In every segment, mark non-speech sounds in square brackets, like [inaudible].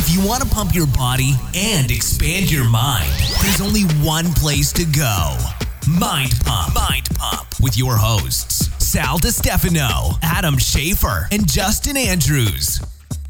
If you want to pump your body and expand your mind, there's only one place to go. Mind Pump. Mind Pump with your hosts, Sal DiStefano, Adam Schafer, and Justin Andrews.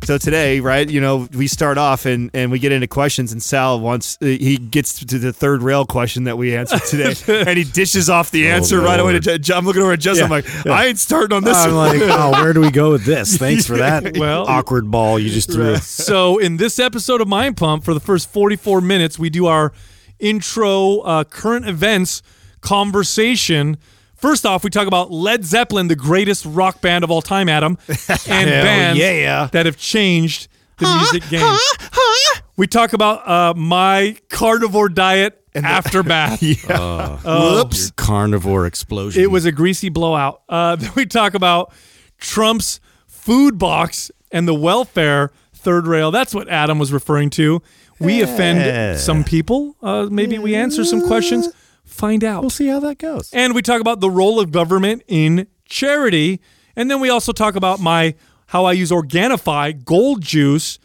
So today, right, you know, we start off and, and we get into questions, and Sal wants uh, he gets to the third rail question that we answered today, [laughs] and he dishes off the answer right away. To Ju- I'm looking over at Justin. I'm like, I ain't starting on this. I'm one. like, oh, where do we go with this? [laughs] Thanks for that. [laughs] Well- awkward ball you just threw. so in this episode of Mind Pump, for the first 44 minutes, we do our intro uh, current events conversation. First off, we talk about Led Zeppelin, the greatest rock band of all time, Adam, [laughs] and Hell bands yeah. that have changed the music game. We talk about uh, my carnivore diet and aftermath. [laughs] Whoops. Carnivore explosion. It was a greasy blowout. Uh, [laughs] then we talk about Trump's food box and the welfare third rail. That's what Adam was referring to. We offend some people. Uh, maybe we answer some questions. Find out. We'll see how that goes. And we talk about the role of government in charity. And then we also talk about my how I use Organifi gold juice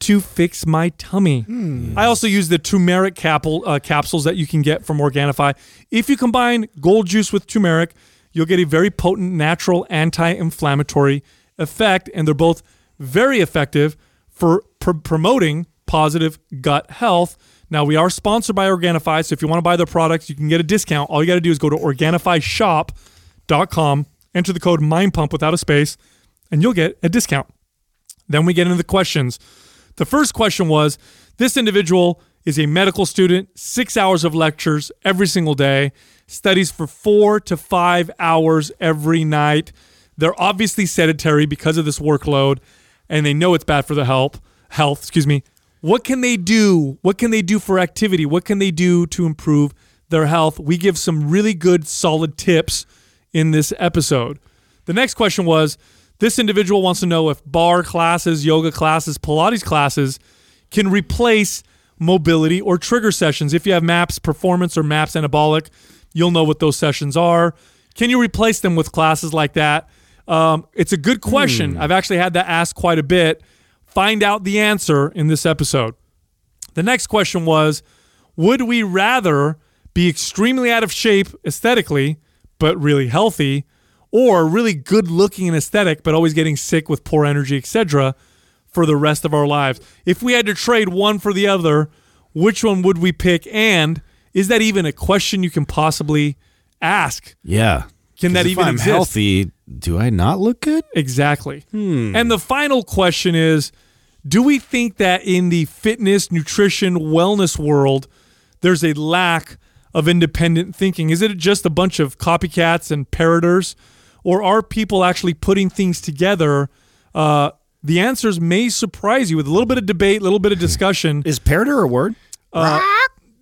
to fix my tummy. I also use the turmeric capsule, uh, capsules that you can get from Organifi. If you combine gold juice with turmeric, you'll get a very potent natural anti-inflammatory effect, and they're both very effective for pr- promoting positive gut health. Now we are sponsored by Organifi, so if you want to buy their products, you can get a discount. All you got to do is go to OrganifiShop.com, enter the code MindPump without a space, and you'll get a discount. Then we get into the questions. The first question was this individual is a medical student, six hours of lectures every single day, studies for four to five hours every night. They're obviously sedentary because of this workload, and they know it's bad for the health. Health, excuse me. What can they do? What can they do for activity? What can they do to improve their health? We give some really good, solid tips in this episode. The next question was this individual wants to know if barre classes, yoga classes, Pilates classes can replace mobility or trigger sessions. If you have MAPS performance or MAPS anabolic, you'll know what those sessions are. Can you replace them with classes like that? Um, it's a good question. I've actually had that asked quite a bit. Find out the answer in this episode. The next question was Would we rather be extremely out of shape aesthetically, but really healthy, or really good looking and aesthetic, but always getting sick with poor energy, etc., for the rest of our lives? If we had to trade one for the other, which one would we pick? And is that even a question you can possibly ask? Yeah. Can that if even I'm exist? healthy, do I not look good? Exactly. Hmm. And the final question is Do we think that in the fitness, nutrition, wellness world, there's a lack of independent thinking? Is it just a bunch of copycats and parroters? Or are people actually putting things together? Uh, the answers may surprise you with a little bit of debate, a little bit of discussion. Is parroter a word?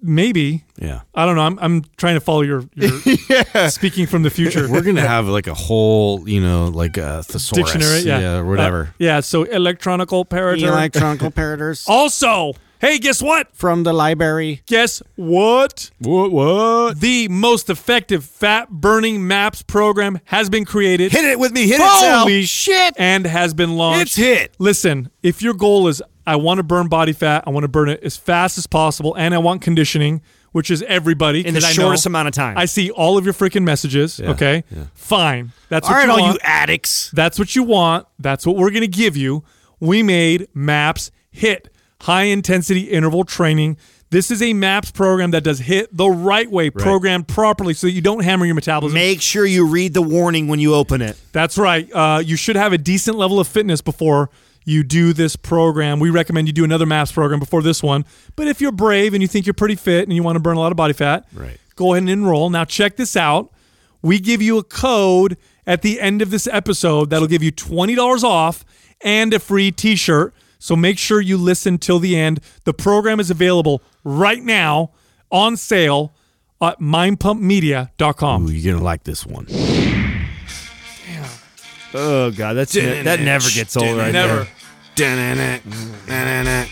Maybe. Yeah. I don't know. I'm, I'm trying to follow your, your [laughs] speaking from the future. We're gonna have like a whole, you know, like a thesaurus, Dictionary, yeah. or whatever. Uh, yeah, so electronical parroter. Electronical [laughs] parroters Also, hey, guess what? from the library. Guess what? What? What? The most effective fat burning maps program has been created Hit it with me. Hit it, Holy shit! and has been launched. It's hit. Listen, if your goal is I want to burn body fat, I want to burn it as fast as possible, and I want conditioning, which is everybody In the I shortest know amount of time. I see all of your freaking messages. okay, fine. That's All what right, you all want. you addicts. That's what you want. That's what we're going to give you. We made MAPS HIT, high intensity interval training. This is a MAPS program that does HIT the right way, programmed properly so that you don't hammer your metabolism. Make sure you read the warning when you open it. That's right. Uh, you should have a decent level of fitness before you do this program. We recommend you do another MAPS program before this one. But if you're brave and you think you're pretty fit and you want to burn a lot of body fat, Right. go ahead and enroll. Now, check this out. We give you a code at the end of this episode that'll give you $20 off and a free t shirt. So make sure you listen till the end. The program is available right now on sale at mindpumpmedia.com. Ooh, you're gonna like this one. Oh god, that's that never gets old right Never. there.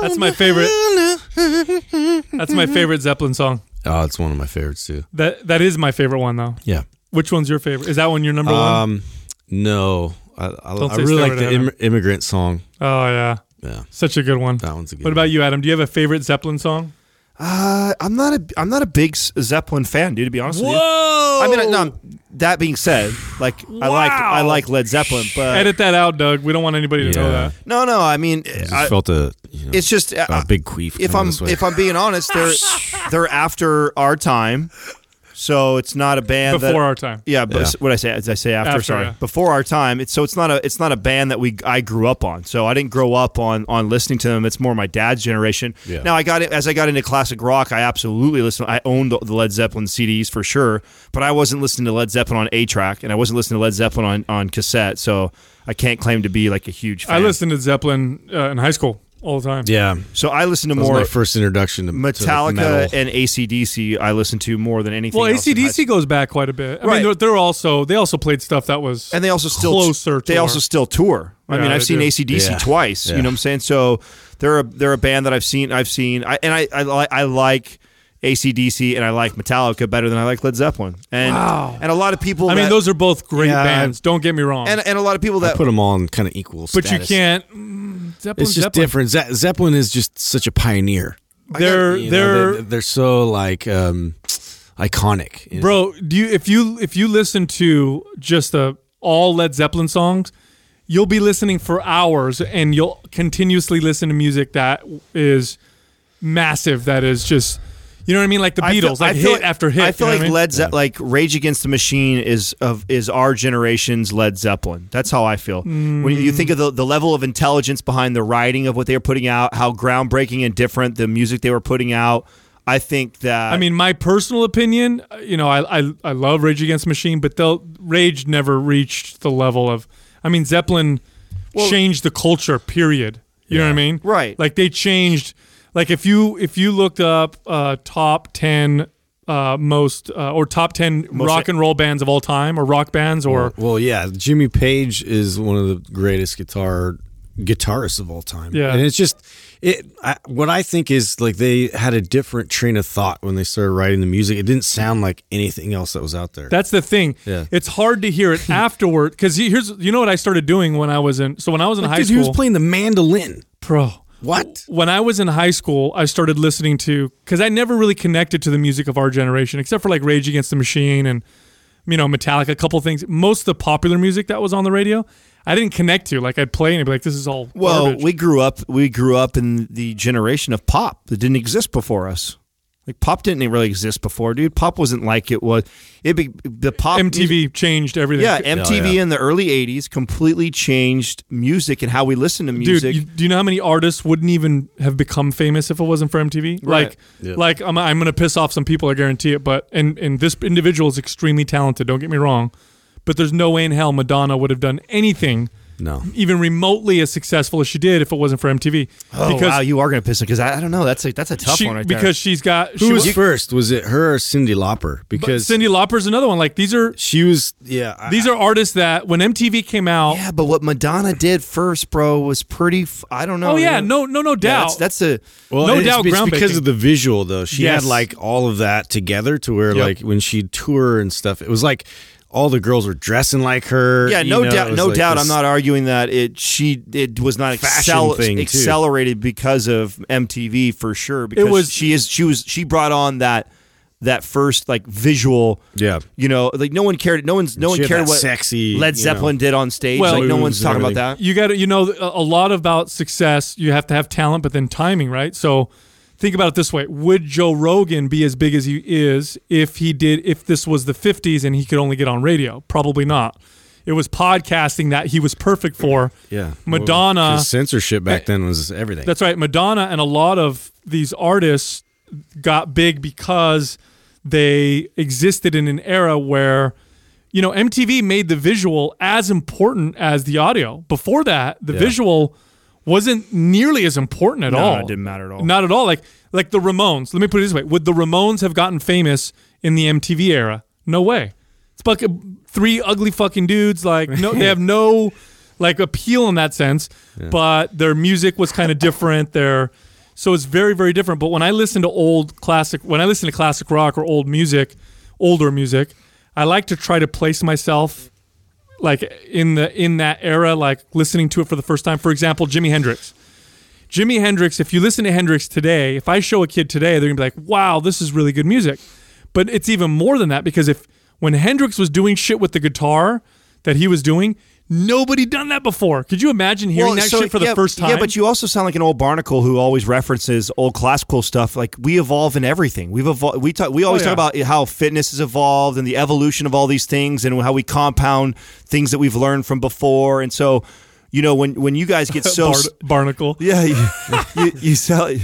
That's my favorite. That's my favorite Zeppelin song. Oh, it's one of my favorites too. That that is my favorite one though. Yeah. Which one's your favorite? Is that one your number one? No, I, I, I really like the Im- immigrant song. Oh yeah. Yeah, Such a good one. that one's a good. What about you, Adam? Do you have a favorite Zeppelin song? Uh, I'm not a I'm not a big Zeppelin fan, dude. To be honest with you. I mean, no. That being said, like I like I like Led Zeppelin, but Edit that out, Doug. We don't want anybody to know that. no, no. I mean, I just I- felt a you know, it's just uh, a big queef. if I'm if I'm being honest, they're [laughs] they're after our time, so it's not a band Before that, our time. Yeah, but Yeah. what I say? As I say after, After, sorry, yeah. before our time. It's so it's not a it's not a band that we I grew up on. So I didn't grow up on on listening to them. It's more my dad's generation. Yeah. Now I got it as I got into classic rock. I absolutely listened. I owned the, the Led Zeppelin CDs for sure, but I wasn't listening to Led Zeppelin on A track, and I wasn't listening to Led Zeppelin on on cassette. So I can't claim to be like a huge. fan. I listened to Zeppelin uh, in high school all the time. yeah, So I listen to that was more my first introduction to to Metallica metal. and ACDC. I listen to more than anything. Well, else in ACDC goes back quite a bit. I Right. mean, they're, they're also they also played stuff that was and they also still closer. They to also our- still tour. I Yeah, mean, I've seen do. ACDC Yeah. twice. Yeah. You know what I'm saying? So they're a they're a band that I've seen. I've seen. I, and I I, li- I like ACDC and I like Metallica better than I like Led Zeppelin. And Wow. and a lot of people. I mean, those are both great Yeah, bands. Don't get me wrong. and and a lot of people I that put them all in kind of equal. but you can't. mm, Zeppelin, It's just Zeppelin. different. Ze- Zeppelin is just such a pioneer. They're You know, they're they're, they're so like um, iconic, you know? bro. Do you if you if you listen to just the all Led Zeppelin songs, you'll be listening for hours, and you'll continuously listen to music that is massive. That is just. You know what I mean? Like the I feel- Beatles, like I feel hit after hit. I feel you know like I mean? Led Ze- like Rage Against the Machine is of is our generation's Led Zeppelin. That's how I feel. When you, you think of the, the level of intelligence behind the writing of what they were putting out, how groundbreaking and different the music they were putting out, I think that I mean, my personal opinion, uh, you know, I I, I love Rage Against the Machine, but they'll Rage never reached the level of. I mean, Zeppelin changed the culture. Period. You know what I mean? Right. Like they changed. Like if you if you looked up uh, top ten uh, most uh, or top ten rock and roll bands of all time or rock bands or well, yeah, Jimmy Page is one of the greatest guitar guitarists of all time. Yeah. and it's just it. I, what I think is like they had a different train of thought when they started writing the music. It didn't sound like anything else that was out there. That's the thing. Yeah. It's hard to hear it [laughs] afterward because here's you know what I started doing when I was in so when I was in Like, high dude, school. he was playing the mandolin. Pro. What? When I was in high school, I started listening to because I never really connected to the music of our generation, except for like Rage Against the Machine and you know Metallica, a couple things. Most of the popular music that was on the radio, I didn't connect to. Like I'd play and I'd be like, "This is all well, garbage." we grew up we grew up in the generation of pop that didn't exist before us. Like pop didn't really exist before, dude. Pop wasn't like it was. It be the pop MTV changed everything. Yeah, oh, MTV yeah. in the early '80s completely changed music and how we listen to Dude, music. you, do you know how many artists wouldn't even have become famous if it wasn't for MTV? Right. Like, Yeah. like I'm, I'm going to piss off some people, I guarantee it. But and and this individual is extremely talented. Don't get me wrong, but there's no way in hell Madonna would have done anything No. even remotely as successful as she did if it wasn't for MTV. oh because wow, you are gonna piss me because I, I don't know. That's a that's a tough she, one right there. because she's got Who she was was, first? Was it her or Cyndi Lauper? Because Cyndi Lauper's another one. Like these are she was, yeah. I- these are artists that when MTV came out. yeah, but what Madonna did first, bro, was pretty. F- I don't know. oh yeah, dude. no no no Yeah, doubt. that's, that's a Well, No it's, doubt it's because of the visual, though. She Yes. had like all of that together to where, Yep. like, when she'd tour and stuff, it was like all the girls were dressing like her. yeah, no know, doubt, no like doubt. I'm not arguing that it she it was not Fashion accel- thing, too. accelerated because of MTV for sure. Because it was- she is she was she brought on that that first like visual. Yeah. You know, like no one cared. No one's no She one cared what sexy, Led you Zeppelin did on stage. Well- like no one's talking about that. you got to you know a a lot about success you have to have talent but then timing right so think about it this way would joe rogan be as big as he is if he did if this was the 50s and he could only get on radio probably not it was podcasting that he was perfect for Yeah. madonna Well, censorship back eh, then was everything. that's right madonna and a lot of these artists got big because they existed in an era where you know MTV made the visual as important as the audio. Before that, the Yeah. visual wasn't nearly as important at No, all. it didn't matter at all. Not at all. Like like the Ramones. Let me put it this way: Would the Ramones have gotten famous in the MTV era? No way. It's like three ugly fucking dudes. Like no, they have no [laughs] like appeal in that sense. But their music was kind of different. Their so it's very very different. But when I listen to old classic, when I listen to classic rock or old music, older music, I like to try to place myself like in the in that era, like listening to it for the first time. For example, Jimi Hendrix. Jimi Hendrix, if you listen to Hendrix today, if I show a kid today, they're gonna be like, "Wow, this is really good music." But it's even more than that because if when Hendrix was doing shit with the guitar that he was doing, nobody done that before. Could you imagine hearing that so- shit for yeah, the first time? Yeah, but you also sound like an old barnacle who always references old classical stuff. Like we evolve in everything. We've evolved. We talk. We always Oh, yeah. talk about how fitness has evolved and the evolution of all these things and how we compound things that we've learned from before. And so, you know, when when you guys get [laughs] so Bar- barnacle. yeah, you, you, you [laughs] sound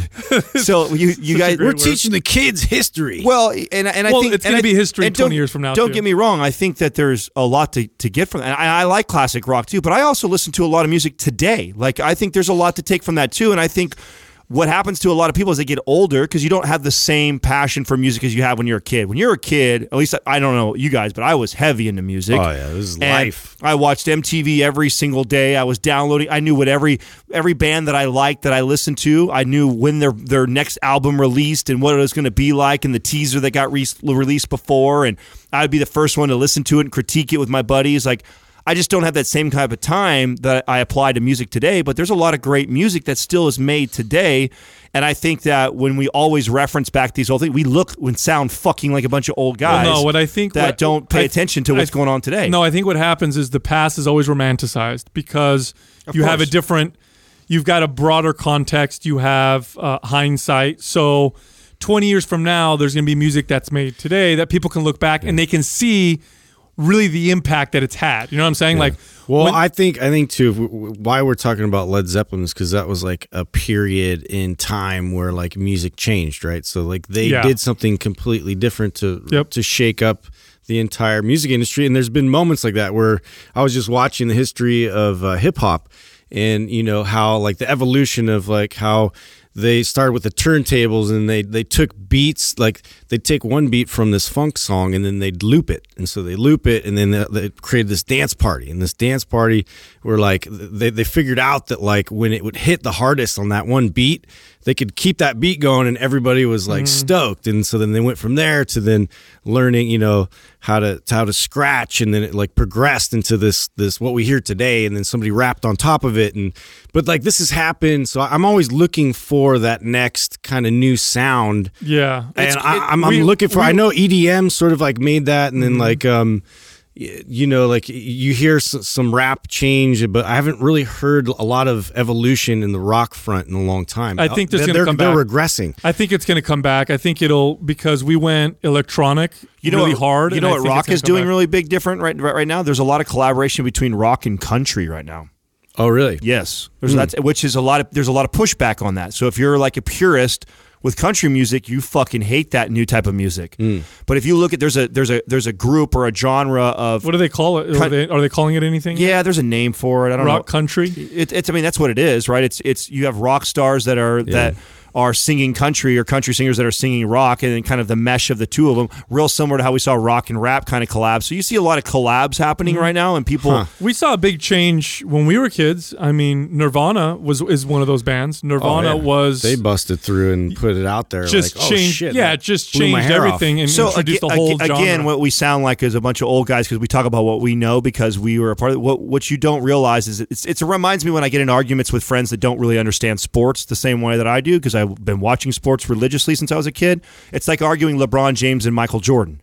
so you you guys We're teaching the kids history. Well, and and I Well, think it's gonna be history and 20 years from now, Don't too. get me wrong. I think that there's a lot to, to get from that. And I, I like classic rock too, but I also listen to a lot of music today. Like I think there's a lot to take from that too. And I think what happens to a lot of people as they get older because you don't have the same passion for music as you have when you're a kid. When you're a kid, at least I, I don't know you guys, but I was heavy into music. Oh, yeah, this is life. I watched MTV every single day. I was downloading. I knew what every every band that I liked that I listened to. I knew when their their next album released and what it was going to be like, and the teaser that got re- released before. And I'd be the first one to listen to it and critique it with my buddies. Like I just don't have that same type of time that I apply to music today. But there's a lot of great music that still is made today. And I think that when we always reference back these old things, we look and sound fucking like a bunch of old guys. no, what I think- that what- don't pay I- attention to what's I- going on today. No, I think what happens is the past is always romanticized because Of you have a different, you've got a broader context, you have uh, hindsight. So 20 years from now, there's going to be music that's made today that people can look back and they can see really the impact that it's had. You know what I'm saying? Like, Well, when- I think I think too. w- w- Why we're talking about Led Zeppelin is because that was like a period in time where like music changed, right? So like they Yeah. did something completely different to Yep. to shake up the entire music industry. And there's been moments like that where I was just watching the history of uh, hip hop, and you know how like the evolution of like how they started with the turntables and they they took beats like they'd take one beat from this funk song and then they'd loop it. And so they loop it and then they, they created this dance party. And this dance party were like they, they figured out that like when it would hit the hardest on that one beat they could keep that beat going and everybody was like stoked and so then they went from there to then learning you know how to, to how to scratch and then it like progressed into this this what we hear today and then somebody rapped on top of it and but like this has happened so i'm always looking for that next kind of new sound yeah. and I, i'm, I'm we- looking for. we- I know EDM sort of like made that, and then Mm-hmm. like um, you know, like you hear some rap change, but I haven't really heard a lot of evolution in the rock front in a long time. I think there's They're- gonna they're, come they're back. regressing. I think it's going to come back. I think it'll because we went electronic you know really what, hard. You know what rock is doing back. really big different right, right right now. There's a lot of collaboration between rock and country right now. Oh, really? Yes, there's hmm. that's which is a lot of there's a lot of pushback on that. So if you're like a purist with country music, you fucking hate that new type of music. Hmm. But if you look at there's a there's a there's a group or a genre of What do they call it? Are they, are they calling it anything? yeah, there's a name for it. I don't rock know. country. It, it's I mean that's what it is, right? It's it's you have rock stars that are that are singing country or country singers that are singing rock, and then kind of the mesh of the two of them, real similar to how we saw rock and rap kind of collab So you see a lot of collabs happening Mm-hmm. right now, and people. We saw a big change when we were kids. I mean, Nirvana was is one of those bands. Nirvana Oh, yeah. was They busted through and put it out there. just like, oh, changed. shit, yeah, it just changed hair off. everything and So introduced aga- the whole aga- genre. again, what we sound like is a bunch of old guys because we talk about what we know because we were a part of it. What, what you don't realize is it's, it's it reminds me when I get in arguments with friends that don't really understand sports the same way that I do because I've been watching sports religiously since I was a kid. It's like arguing LeBron James and Michael Jordan.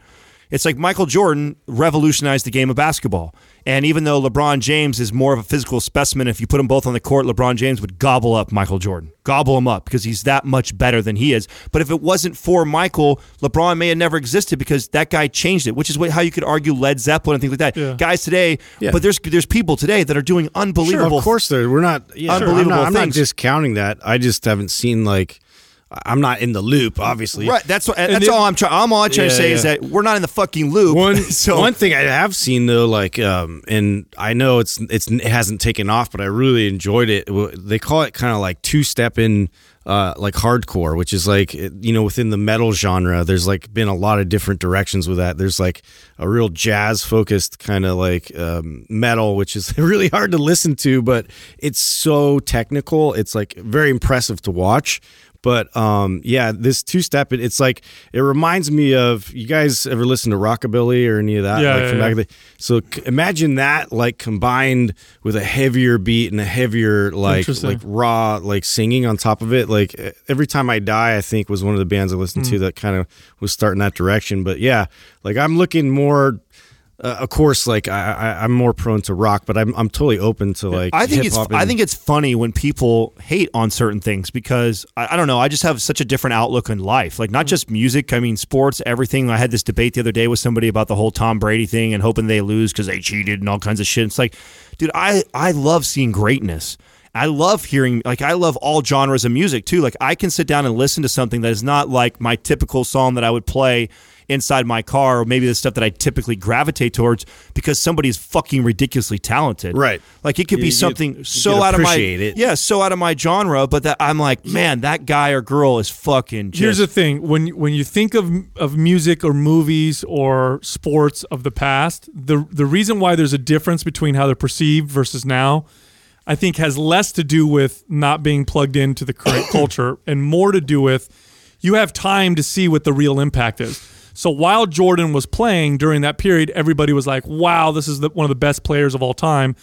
It's like Michael Jordan revolutionized the game of basketball. And even though LeBron James is more of a physical specimen, if you put them both on the court, LeBron James would gobble up Michael Jordan. Gobble him up because he's that much better than he is. But if it wasn't for Michael, LeBron may have never existed because that guy changed it, which is what, how you could argue Led Zeppelin and things like that. Yeah. Guys today, Yeah. but there's there's people today that are doing Sure, unbelievable of course, there. We're not. Yeah, sure, Unbelievable I'm not, I'm not discounting that. I just haven't seen like. I'm not in the loop, obviously. Right, that's what, that's then- all I'm trying. I'm all I'm trying to Yeah, say is that we're not in the fucking loop. One [laughs] so one thing I have seen though, like, um, and I know it's it's it hasn't taken off, but I really enjoyed it. They call it kind of like two stepping uh, like hardcore, which is like you know within the metal genre. There's like been a lot of different directions with that. There's like a real jazz focused kind of like um, metal, which is [laughs] really hard to listen to, but it's so technical. It's like very impressive to watch. But um, yeah, this two step, it, it's like it reminds me of you guys ever listen to rockabilly or any of that? Yeah, like yeah, from yeah. the- so c- imagine that like combined with a heavier beat and a heavier like like raw like singing on top of it. Like every time I die, I think was one of the bands I listened Hmm. to that kind of was starting that direction. But yeah, like I'm looking more. Uh, of course, like I, I, I'm more prone to rock, but I'm I'm totally open to like. I think it's hip-hop I think it's funny when people hate on certain things because I, I don't know I just have such a different outlook in life. Like not just music I mean sports everything. I had this debate the other day with somebody about the whole Tom Brady thing and hoping they lose because they cheated and all kinds of shit. It's like dude I I love seeing greatness. I love hearing like I love all genres of music too. Like I can sit down and listen to something that is not like my typical song that I would play inside my car or maybe the stuff that I typically gravitate towards because somebody's fucking ridiculously talented Right. like it could You- be something you so could out of my it. yeah, so out of my genre, but that I'm like, man, that guy or girl is fucking. Just, Here's the thing: when when you think of of music or movies or sports of the past, the the reason why there's a difference between how they're perceived versus now, I think, has less to do with not being plugged into the current [coughs] culture and more to do with you have time to see what the real impact is. So while Jordan was playing during that period, everybody was like, "Wow, this is the, one of the best players of all time."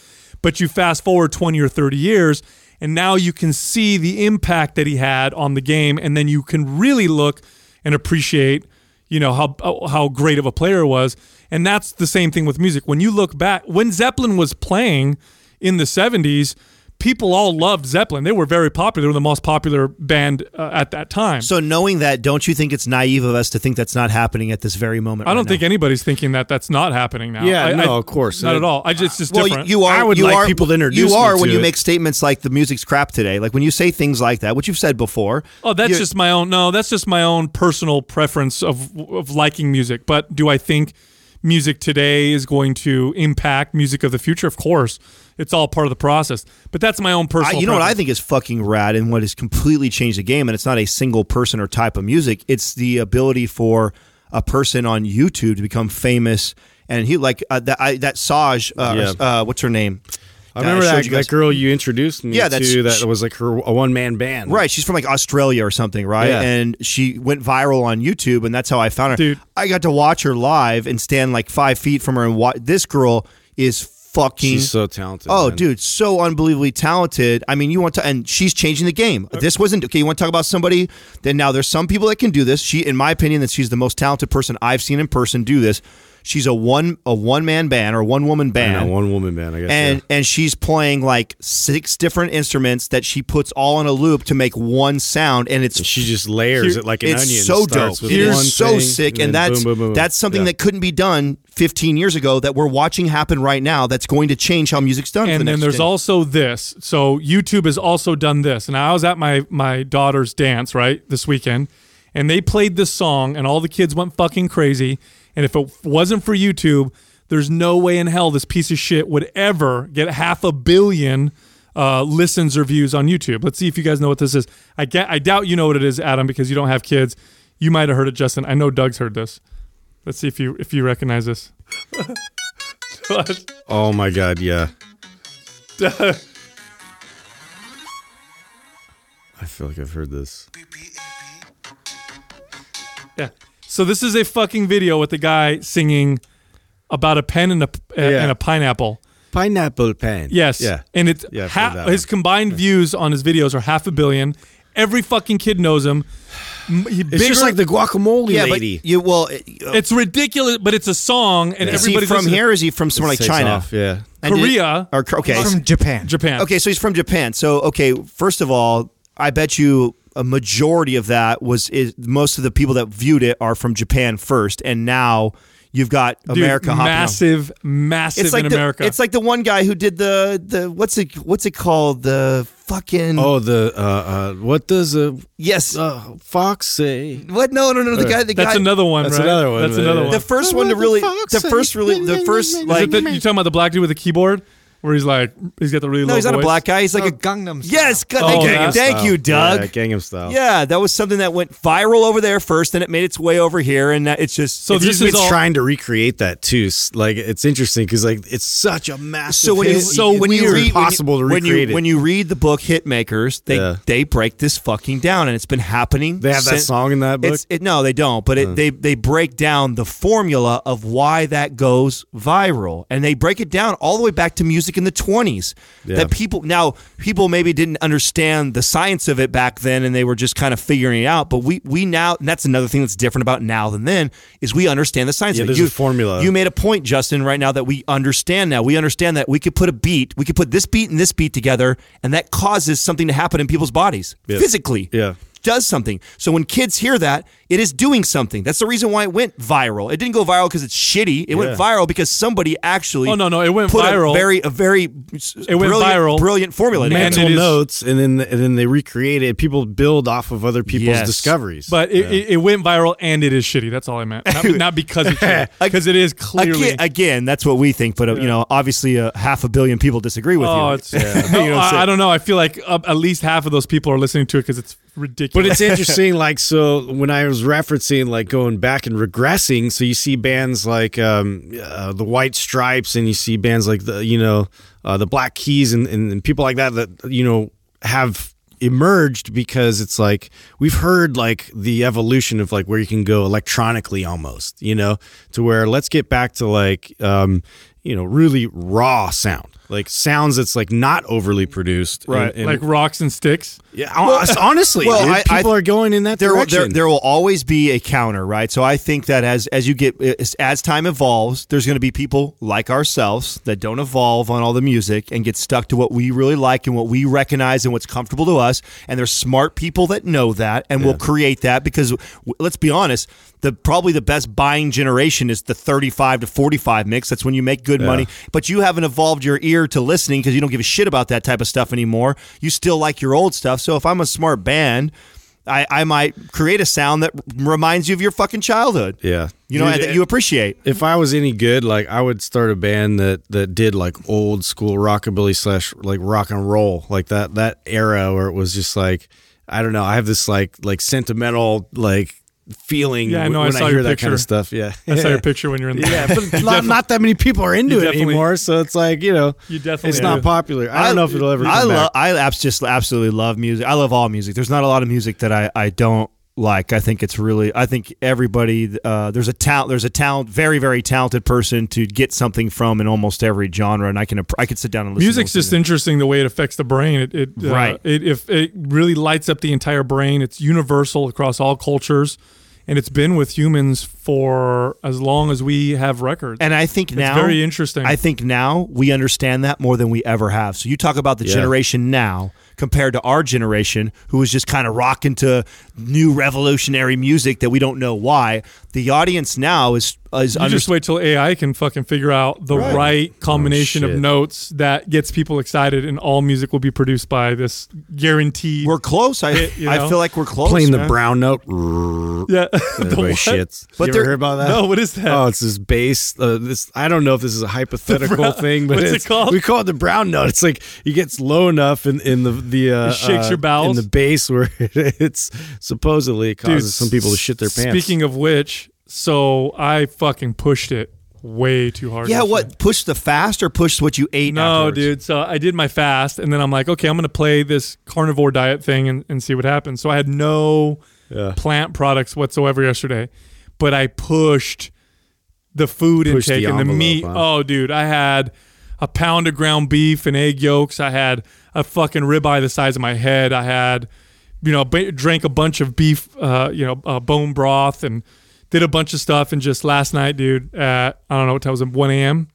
But you fast forward 20 or 30 years, and now you can see the impact that he had on the game, and then you can really look and appreciate, you know, how how great of a player was. And that's the same thing with music. When you look back, when Zeppelin was playing in the 70s, people all loved Zeppelin. They were very popular. They were the most popular band uh, at that time. So knowing that, don't you think it's naive of us to think that's not happening at this very moment? I don't right think now? anybody's thinking that that's not happening now. Yeah, I- no, I- of course. not Uh, at all. I just it's just Well, different. you are. I would you like are, people to introduce You me are to when you it. make statements like the music's crap today. Like when you say things like that, which you've said before. Oh, that's just my own. No, that's just my own personal preference of of liking music. But do I think music today is going to impact music of the future? Of course, it's all part of the process. But that's my own I, personal. you know what I think is fucking rad and what has completely changed the game, and it's not a single person or type of music. It's the ability for a person on YouTube to become famous. And he like uh, that I, that Saj, uh, Yeah. uh, what's her name? I remember showed that, you guys- that girl you introduced me Yeah, that's- to. That was like her a one man band. Right, she's from like Australia or something, right? Yeah. And she went viral on YouTube, and that's how I found her. Dude. I got to watch her live and stand like five feet from her, and watch. This girl is fucking. She's so talented. Oh, man. dude, so unbelievably talented. I mean, you want to, and she's changing the game. This wasn't okay. You want to talk about somebody? Then now there's some people that can do this. She, in my opinion, that she's the most talented person I've seen in person do this. She's a one a one man band or one woman band know, one woman band. I guess. and yeah. and she's playing like six different instruments that she puts all in a loop to make one sound, and it's she just layers Here- it like an it's onion. so dope. with It one so thing, sick, and, then that's boom, boom, boom. that's something Yeah. that couldn't be done 15 years ago that we're watching happen right now. That's going to change how music's done. for the and then next there's 10 also this. So YouTube has also done this. And I was at my my daughter's dance right this weekend, and they played this song, and all the kids went fucking crazy. And if it wasn't for YouTube, there's no way in hell this piece of shit would ever get half a billion uh, listens or views on YouTube. Let's see if you guys know what this is. I get, I doubt you know what it is, Adam, because you don't have kids. You might have heard it, Justin. I know Doug's heard this. Let's see if you if you recognize this. [laughs] Oh my god, yeah. [laughs] I feel like I've heard this. Yeah. So this is a fucking video with the guy singing about a pen and a Yeah. and a pineapple. Pineapple pen. Yes. Yeah. And it's Yeah, ha- his combined views on his videos are half a billion. Every fucking kid knows him. M- he- It's bigger- just like the guacamole yeah, lady. but you well, uh, it's ridiculous, but it's a song, and is he everybody's from listening. here? Or he from somewhere like China? off, yeah. And did- Korea. or okay, from Japan. Japan. Okay, so he's from Japan. So okay, first of all, I bet you a majority of that was is most of the people that viewed it are from Japan first, and now you've got Dude, America hopping massive, massive It's like in the, America. It's like the one guy who did the the what's it what's it called the fucking Oh, the uh, uh, what does a yes uh, fox say? what no no no the guy the That's guy another one, That's right? another one, That's another one. the first one to really the first really the first [laughs] like it that you talking about the black dude with the keyboard? Where he's like he's got the really No, low he's not a voice? black guy. He's like Oh, a Gangnam Style. yes. God, Oh, thank you, Gangnam thank you, Doug. Yeah, Gangnam Style. Yeah, that was something that went viral over there first, and it made its way over here, and that, it's just So it's this just- is it's all- trying to recreate that too. S- Like it's interesting because like it's such a massive. So when you hit. so when you It's read impossible when to you, when recreate you, it. when you read the book Hitmakers, they Yeah. they break this fucking down, and it's been happening. They have that since- song in that book? It's, it, no, they don't. But it, they they break down the formula of why that goes viral, and they break it down all the way back to music in the twenties. Yeah. That people now people maybe didn't understand the science of it back then, and they were just kind of figuring it out. But we we now and that's another thing that's different about now than then is we understand the science. Yeah, of it. there's you, a formula. You made a point, Justin, right now that we understand now. We understand that we could put a beat, we could put this beat and this beat together, and that causes something to happen in people's bodies Yeah. physically. Yeah. Does something. So when kids hear that, it is doing something. That's the reason why it went viral. It didn't go viral because it's shitty. It went viral because somebody actually Oh, no, no, it went put viral. A very a very It went brilliant, viral. brilliant formula. Mental notes, and then and then they recreate it. People build off of other people's Yes. discoveries. But it, it, it went viral and it is shitty. That's all I meant. Not, not because it's shitty. [laughs] Because it is clearly. Again, again, that's what we think, but uh, you know, obviously, uh, half a billion people disagree with oh, you. it's. [laughs] You know I'm I, saying? I don't know. I feel like uh, at least half of those people are listening to it because it's ridiculous. But it's interesting, like so when I was referencing like going back and regressing, so you see bands like um, uh, the White Stripes, and you see bands like the you know uh, the Black Keys, and, and, and people like that that you know have emerged because it's like we've heard like the evolution of like where you can go electronically almost, you know, to where let's get back to like um, you know really raw sound. Like sounds that's like not overly produced, Right. And, and- like rocks and sticks. yeah, hon- honestly, well, dude, I- I- people are going in that there, will- direction. there there will always be a counter, right? So I think that as as you get as, as time evolves, there's going to be people like ourselves that don't evolve on all the music and get stuck to what we really like and what we recognize and what's comfortable to us. And there's smart people that know that and will create that because let's be honest, the probably the best buying generation is the 35 to 45 mix. That's when you make good money. But you haven't evolved your ear to listening because you don't give a shit about that type of stuff anymore. You still like your old stuff. So if I'm a smart band, I, I might create a sound that reminds you of your fucking childhood. yeah, You know, Dude, that you appreciate. if I was any good, like I would start a band that that did like old school rockabilly slash like rock and roll, like that that era where it was just like I don't know. I have this like like sentimental like feeling Yeah, I w- know, I saw I, your hear that kind of stuff. Yeah, I saw your [laughs] picture when you're in. The, Yeah, [laughs] but not, not that many people are into it anymore, so it's like you know, You definitely it's do. not popular. I don't know if it'll ever. I love. I abs- just absolutely love music. I love all music. There's not a lot of music that I I don't like. I think it's really. I think everybody. Uh, there's a talent. There's a talent. Very very talented person to get something from in almost every genre, and I can. I could sit down and listen. Music's to just interesting the way it affects the brain. It, it uh, Right. It if it really lights up the entire brain. It's universal across all cultures, and it's been with humans for as long as we have records. And I think now very interesting. I think now we understand that more than we ever have. So you talk about the Yeah. generation now compared to our generation, who was just kind of rocking to new revolutionary music that we don't know why. The audience now is is you under- just wait till AI can fucking figure out the right, combination of notes that gets people excited, and all music will be produced by this guaranteed. we're close. I Hit, you I feel like we're close. playing the brown note. [laughs] yeah, the [laughs] Everybody what? shits. But you there- ever heard about that? No, what is that? Oh, it's this bass. Uh, this I don't know if this is a hypothetical brown- thing, but what's it it's, called? we call it the brown note. It's like it gets low enough in, in the the uh, It shakes uh, your bowels? in the bass where [laughs] it's supposedly causes Dude, some people to shit their pants. Speaking of which, so I fucking pushed it way too hard. Yeah, yesterday. what pushed the fast or push what you ate? No, afterwards? dude. So I did my fast, and then I'm like, okay, I'm gonna play this carnivore diet thing and, and see what happens. So I had no Yeah. plant products whatsoever yesterday, but I pushed the food Pushed intake the and the meat. huh? Oh, dude, I had a pound of ground beef and egg yolks. I had a fucking ribeye the size of my head. I had, you know, ba- drank a bunch of beef, uh, you know, uh, bone broth and did a bunch of stuff. And just last night, dude, at I don't know what time was it was, 1 a.m.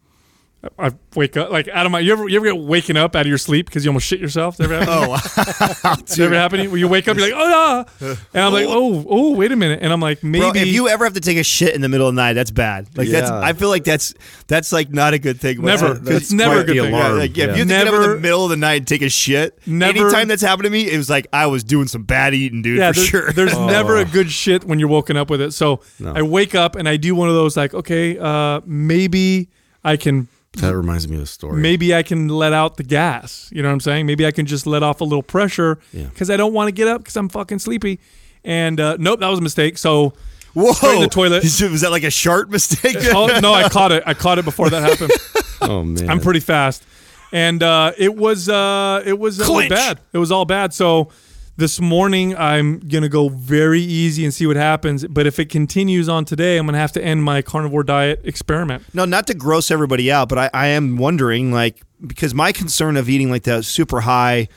I wake up like out of my. You ever you ever get waking up out of your sleep because you almost shit yourself? Does that ever happen? Oh, [laughs] Does that ever happen? to you? Where you wake up, you're like, oh, yeah. and I'm like, oh, oh, wait a minute, and I'm like, maybe Bro, if you ever have to take a shit in the middle of the night, that's bad. Like that's, I feel like that's that's like not a good thing. Never. That's- It's never quite a good the thing. Yeah, Like, yeah, if you have to get up in Never- the middle of the night and take a shit, Never- anytime that's happened to me, it was like I was doing some bad eating, dude, yeah, for there's, sure. there's [laughs] never a good shit when you're woken up with it. So I wake up and I do one of those like, okay, uh, maybe I can That reminds me of a story. maybe I can let out the gas. You know what I'm saying? Maybe I can just let off a little pressure Yeah. because I don't want to get up because I'm fucking sleepy. And uh, nope, that was a mistake. So Whoa! Straight in the toilet. [laughs] Was that like a sharp mistake? oh no, I caught it. I caught it before that happened. [laughs] [laughs] oh man, I'm pretty fast, and uh, it was uh, it was, Clinch. bad. It was all bad. So this morning I'm gonna go very easy and see what happens. But if it continues on today, I'm gonna have to end my carnivore diet experiment. No, not to gross everybody out, but I, I am wondering, like, because my concern of eating like that super high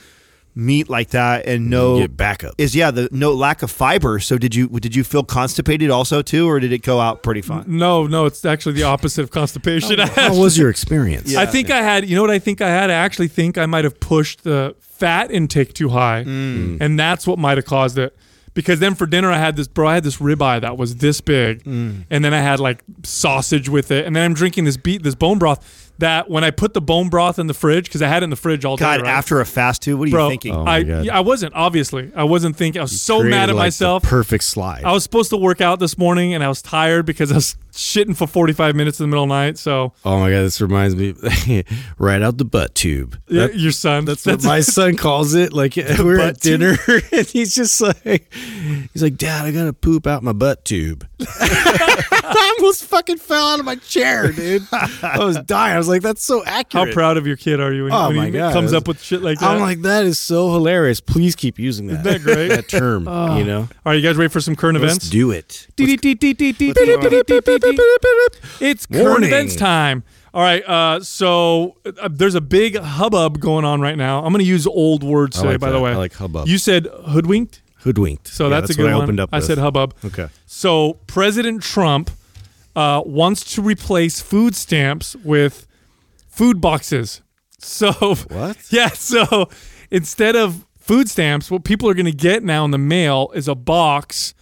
meat like that and mm, no get backup. is yeah the no lack of fiber. So did you did you feel constipated also too, or did it go out pretty fine? No, no, it's actually the opposite of [laughs] constipation. Oh, I [laughs] How was your experience? I think I had, you know what I think I had? I actually think I might have pushed the fat intake too high. Mm. Mm. And that's what might have caused it. Because then for dinner, I had this, bro, I had this ribeye that was this big. And then I had like sausage with it. And then I'm drinking this beet, this bone broth that when I put the bone broth in the fridge, because I had it in the fridge all day. God, right? after a fast too, what are bro, you thinking? Oh I, yeah, I wasn't, obviously. I wasn't thinking, I was so mad at like, the myself. perfect slide. I was supposed to work out this morning and I was tired because I was shitting for 45 minutes in the middle of the night. So, oh my god, this reminds me [laughs] right out the butt tube. yeah, That- your son. that's what my son calls it. Like we're at dinner, [laughs] and he's just like, he's like, Dad, I gotta poop out my butt tube. [laughs] I almost fucking fell out of my chair, dude. I was dying. I was like, that's so accurate. How proud of your kid are you when, Oh when my he God. comes up with shit like that? I'm like, that is so hilarious. Please keep using that. that great? that term, [laughs] you know. All right, you guys ready for some current events? Let's events? do it. It's current events time. All right, uh, so uh, there's a big hubbub going on right now. I'm going to use old words today, like by the way. I like hubbub. You said hoodwinked, Hoodwinked. so Yeah, that's, a what good I one. opened up I with. said hubbub. Okay. So President Trump uh, wants to replace food stamps with food boxes. So What? [laughs] Yeah. So instead of food stamps, what people are going to get now in the mail is a box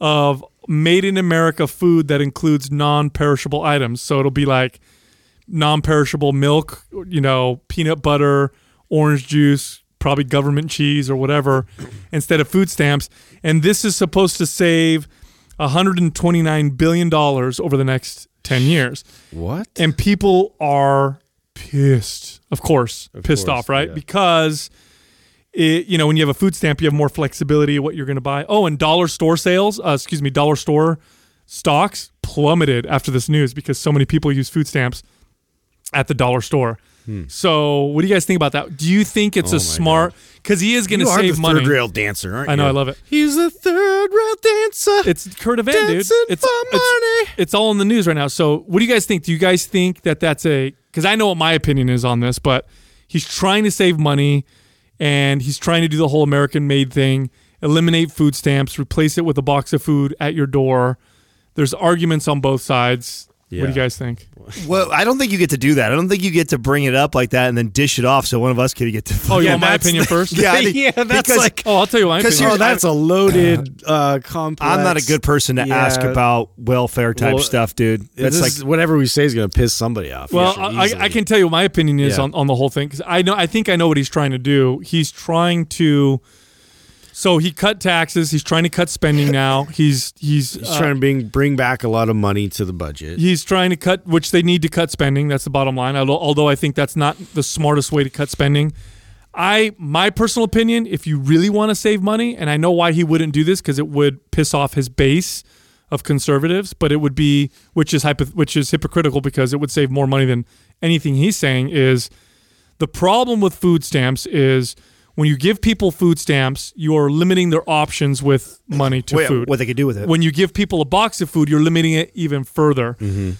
of made in America food that includes non-perishable items. So it'll be like non-perishable milk, you know, peanut butter, orange juice, probably government cheese or whatever, [coughs] instead of food stamps. And this is supposed to save 129 billion dollars over the next 10 years. What? And people are pissed, of course, pissed course, off, right? yeah. Because it, you know, when you have a food stamp, you have more flexibility of what you're going to buy. Oh, and dollar store sales, uh, excuse me, dollar store stocks plummeted after this news because so many people use food stamps at the dollar store. So, what do you guys think about that? Do you think it's Hmm. Oh a smart because he is going to you are save the money? third rail dancer, aren't you? I know. I love it. He's a third rail dancer. It's Kurt event, dude. It's, for it's money. it's all in the news right now. So, what do you guys think? Do you guys think that that's a? Because I know what my opinion is on this, but he's trying to save money, and he's trying to do the whole American-made thing: eliminate food stamps, replace it with a box of food at your door. There's arguments on both sides. What do you guys think? Well, I don't think you get to do that. I don't think you get to bring it up like that and then dish it off so one of us could get to. Oh, you Yeah, want my that's- opinion first? [laughs] Yeah, [laughs] think- Yeah, that's because like- Oh, I'll tell you my 'Cause opinion. Oh, that's a loaded uh, complex. I'm not a good person to ask about welfare type Well, stuff, dude. That's That's like like whatever we say is going to piss somebody off. Well, I, I can tell you what my opinion is Yeah. on, on the whole thing because I know I think I know what he's trying to do. He's trying to. So he cut taxes. He's trying to cut spending now. He's he's He's uh, trying to bring bring back a lot of money to the budget. he's trying to cut, which they need to cut spending. That's the bottom line. Although, although I think that's not the smartest way to cut spending. I my personal opinion, if you really want to save money, and I know why he wouldn't do this because it would piss off his base of conservatives, but it would be which is hypo, which is hypocritical because it would save more money than anything he's saying is the problem with food stamps is when you give people food stamps, you are limiting their options with money to wait, food what they could do with it. when you give people a box of food, you're limiting it even further. Mm-hmm.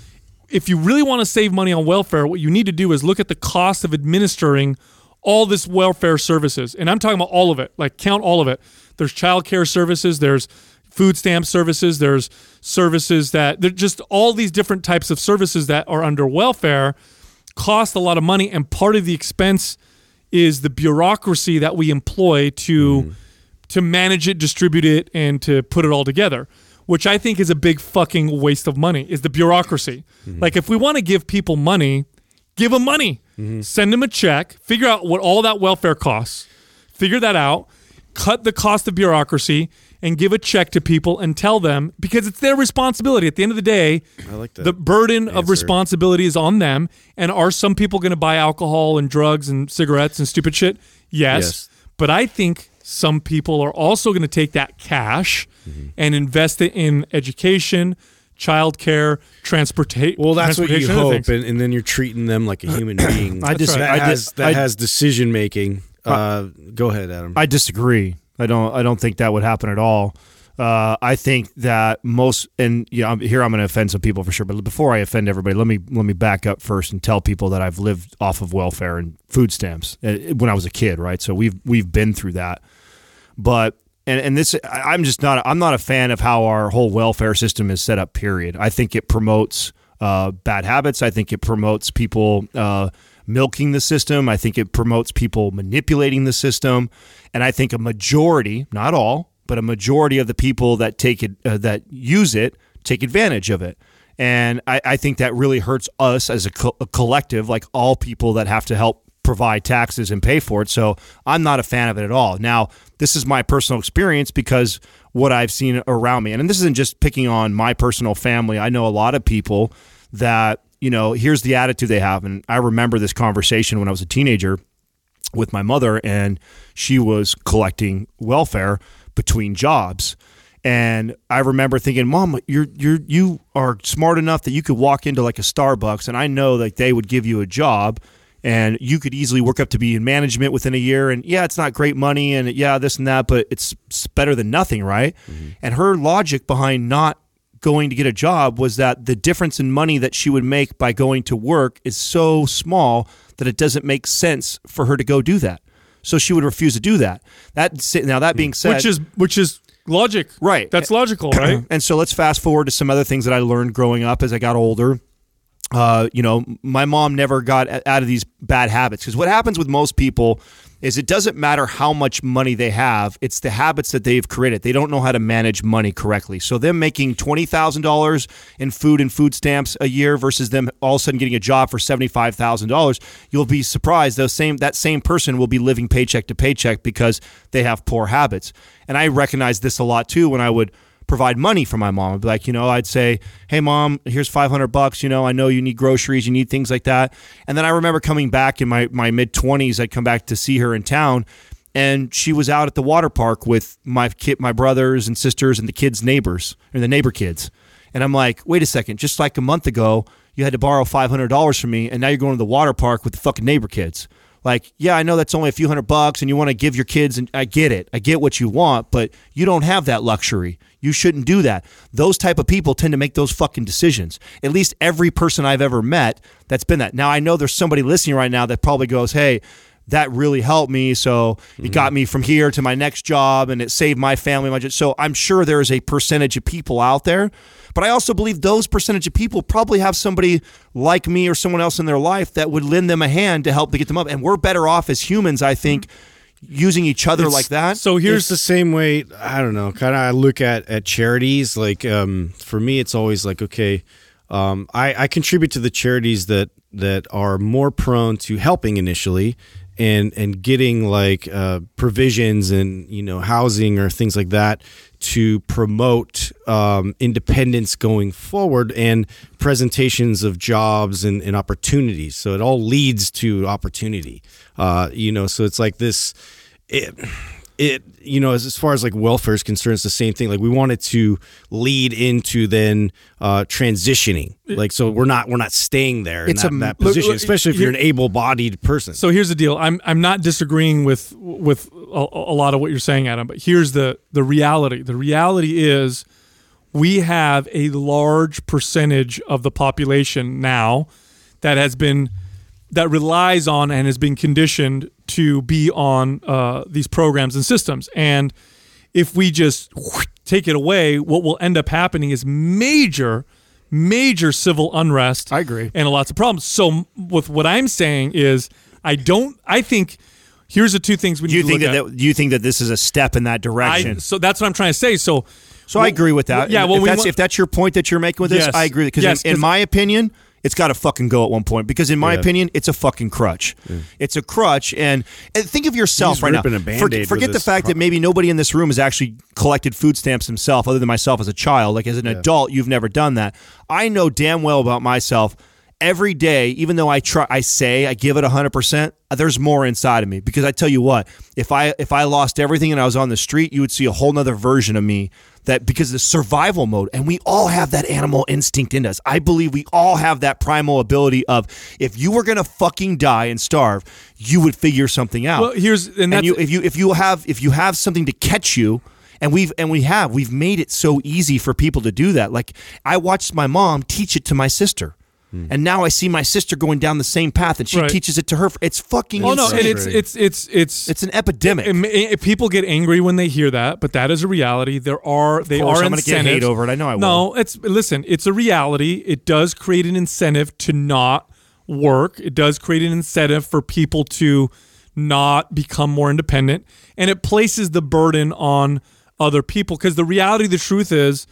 If you really want to save money on welfare, what you need to do is look at the cost of administering all this welfare services. And I'm talking about all of it, like count all of it. There's childcare services, there's food stamp services, there's services that they're just all these different types of services that are under welfare cost a lot of money and part of the expense is the bureaucracy that we employ to mm-hmm. to manage it, distribute it, and to put it all together. Which I think is a big fucking waste of money. Is the bureaucracy? Mm-hmm. Like if we want to give people money, give them money, mm-hmm. send them a check, figure out what all that welfare costs, figure that out, cut the cost of bureaucracy, and give a check to people and tell them because it's their responsibility. At the end of the day, I like the burden of responsibility is on them. And are some people going to buy alcohol and drugs and cigarettes and stupid shit? Yes. Yes. But I think some people are also going to take that cash and invest it in education, childcare, transportation. Well, that's what you hope, and, and then you're treating them like a human being. [clears throat] I dis- that I has dis- that I- has decision making. Uh, go ahead, Adam. I disagree. I don't. I don't think that would happen at all. Uh, I think that most, and yeah, I'm, here I'm going to offend some people for sure. But before I offend everybody, let me let me back up first and tell people that I've lived off of welfare and food stamps uh, when I was a kid, right? So we've we've been through that. But and and this, I'm just not. I'm not a fan of how our whole welfare system is set up. Period. I think it promotes uh, bad habits. I think it promotes people. Uh, milking the system. I think it promotes people manipulating the system, and I think a majority, not all, but a majority of the people that take it uh, that use it take advantage of it. And I, I think that really hurts us as a, co- a collective, like all people that have to help provide taxes and pay for it. So I'm not a fan of it at all. Now, this is my personal experience because what I've seen around me, and this isn't just picking on my personal family. I know a lot of people that, you know, here's the attitude they have. And I remember this conversation when I was a teenager with my mother, and she was collecting welfare between jobs. And I remember thinking, "Mom, you're you're you are smart enough that you could walk into like a Starbucks, and I know that they would give you a job, and you could easily work up to be in management within a year. And yeah, it's not great money, and yeah, this and that, but it's, it's better than nothing, right?" Mm-hmm. And her logic behind not going to get a job was that the difference in money that she would make by going to work is so small that it doesn't make sense for her to go do that. So she would refuse to do that. That now that being said, which is which is logic, Right. That's logical, right? [clears throat] and so let's fast forward to some other things that I learned growing up as I got older. Uh, you know, my mom never got out of these bad habits because what happens with most people is it doesn't matter how much money they have; it's the habits that they've created. They don't know how to manage money correctly. So them making twenty thousand dollars in food and food stamps a year versus them all of a sudden getting a job for seventy five thousand dollars, you'll be surprised. Those same that same person will be living paycheck to paycheck because they have poor habits. And I recognize this a lot too when I would provide money for my mom. I'd be like, you know, I'd say, "Hey, mom, here's 500 bucks. You know, I know you need groceries, you need things like that." And then I remember coming back in my my mid 20s. I'd come back to see her in town, and she was out at the water park with my kid, my brothers and sisters, and the kids' neighbors and the neighbor kids. And I'm like, wait a second, just like a month ago, you had to borrow $500 from me, and now you're going to the water park with the fucking neighbor kids. Like, yeah, I know that's only a few hundred bucks and you want to give your kids, and I get it. I get what you want, but you don't have that luxury. You shouldn't do that. Those type of people tend to make those fucking decisions. At least every person I've ever met that's been that. Now, I know there's somebody listening right now that probably goes, hey, that really helped me. So it got mm-hmm. me from here to my next job and it saved my family. My, so I'm sure there is a percentage of people out there. But I also believe those percentage of people probably have somebody like me or someone else in their life that would lend them a hand to help to get them up. And we're better off as humans, I think, using each other like that. So Here's here's the same way I don't know. Kind of I look at at charities. Like um, for me, it's always like okay, um, I, I contribute to the charities that that are more prone to helping initially, and and getting like uh, provisions and you know housing or things like that to promote um, independence going forward and presentations of jobs and, and opportunities. So it all leads to opportunity. Uh, you know, so it's like this. It, it you know as, as far as like welfare is concerned it's the same thing like we want it to lead into then uh transitioning like so we're not we're not staying there It's in a- that, that look, position look, especially if you're an able-bodied person So here's the deal. I'm I'm not disagreeing with with a, a lot of what you're saying, Adam. But here's the the reality. The reality is we have a large percentage of the population now that has been that relies on and has been conditioned to be on uh, these programs and systems. And if we just take it away, what will end up happening is major, major civil unrest. I agree. And lots of problems. So, with what I'm saying is, I don't. I think here's the two things we need you to think look that, at. that do you think that this is a step in that I, direction? so that's what I'm trying to say. So, So I agree with that. Yeah, well, if we that's want- if that's your point that you're making with this, Yes. I agree. Because Yes, in, in my opinion, It's got to fucking go at one point because, in my Yeah. opinion, it's a fucking crutch. It's a crutch, and, and think of yourself He's right now. ripping a For- forget the fact that maybe nobody in this room has actually collected food stamps himself, other than myself as a child. Like as an adult, you've never done that. I know damn well about myself. Every day, even though I try, I say I give it hundred percent. There's more inside of me because I tell you what, if I if I lost everything and I was on the street, you would see a whole nother version of me. That because the survival mode, and we all have that animal instinct in us. I believe we all have that primal ability of if you were gonna fucking die and starve, you would figure something out. Well, here's and and you if you if you have if you have something to catch you and we've and we have we've made it so easy for people to do that. Like i watched my mom teach it to my sister Mm. and now i see my sister going down the same path and she Right. teaches it to her it's fucking oh no, and it's it's it's it's it's an epidemic it, it- people get angry when they hear that, but that is a reality. There are they course, are I'm gonna get incentives. hate over it. I know I will. No, it's listen. It's a reality. It does create an incentive to not work. It does create an incentive for people to not become more independent, and it places the burden on other people. Because the reality, the truth is,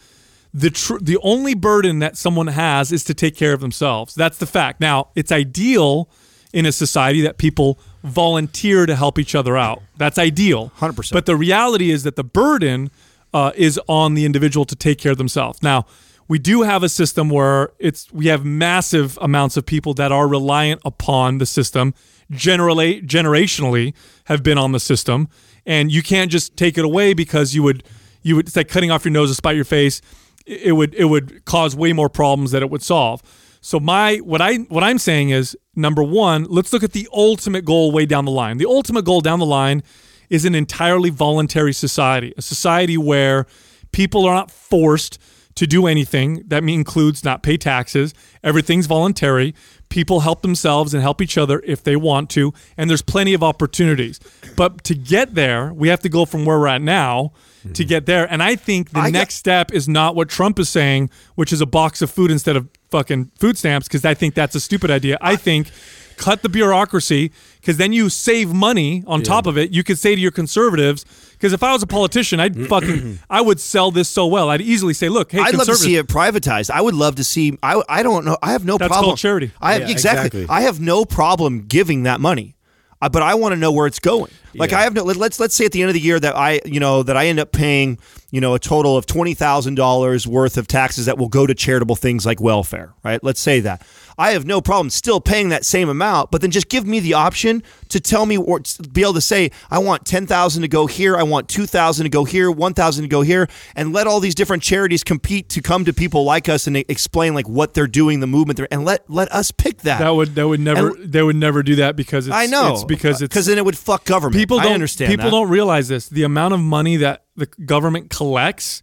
the tr- the only burden that someone has is to take care of themselves. That's the fact. Now, it's ideal in a society that people volunteer to help each other out. That's ideal. 100%. But the reality is that the burden uh, is on the individual to take care of themselves. Now, we do have a system where it's we have massive amounts of people that are reliant upon the system, generally generationally have been on the system, and you can't just take it away because you would you would it's like cutting off your nose to spite your face. It would it would cause way more problems that it would solve. So my what I what I'm saying is number one, let's look at the ultimate goal way down the line. The ultimate goal down the line is an entirely voluntary society, a society where people are not forced to do anything. That includes not pay taxes. Everything's voluntary. People help themselves and help each other if they want to, and there's plenty of opportunities. But to get there, we have to go from where we're at now to get there. And I think the I got- next step is not what Trump is saying, which is a box of food instead of fucking food stamps, because I think that's a stupid idea. I think cut the bureaucracy, because then you save money on top of it. You could say to your conservatives, because if I was a politician, I'd [clears throat] fucking, I would sell this so well. I'd easily say, look, hey, I'd love to see it privatized. I would love to see. I, I don't know. I have no That's problem. called charity. I have Yeah, exactly, exactly. I have no problem giving that money, uh, but I want to know where it's going. Like Yeah. I have no. Let, let's let's say at the end of the year that I you know that I end up paying you know a total of twenty thousand dollars worth of taxes that will go to charitable things like welfare. Right. Let's say that. I have no problem still paying that same amount, but then just give me the option to tell me or be able to say I want ten thousand to go here, I want two thousand to go here, one thousand to go here, and let all these different charities compete to come to people like us and explain like what they're doing, the movement, they're, and let let us pick that. that would that would never they would never do that because it's, I know it's because it's uh, because then it would fuck government. People I don't understand. people that. don't realize this the amount of money that the government collects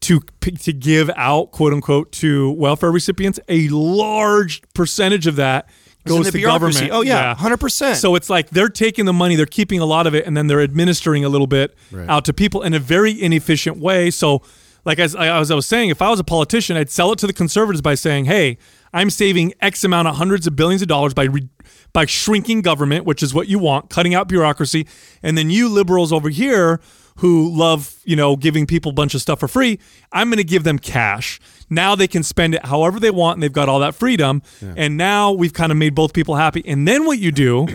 to to give out quote unquote to welfare recipients a large percentage of that goes to government Oh yeah, hundred percent. so it's like they're taking the money, they're keeping a lot of it, and then they're administering a little bit out to people in a very inefficient way. So, like as I, as I was saying, if I was a politician, I'd sell it to the conservatives by saying, "Hey, I'm saving X amount of hundreds of billions of dollars by re- by shrinking government, which is what you want, cutting out bureaucracy, and then you liberals over here." Who love, you know, giving people a bunch of stuff for free. I'm going to give them cash. Now they can spend it however they want and they've got all that freedom. And now we've kind of made both people happy. And then what you do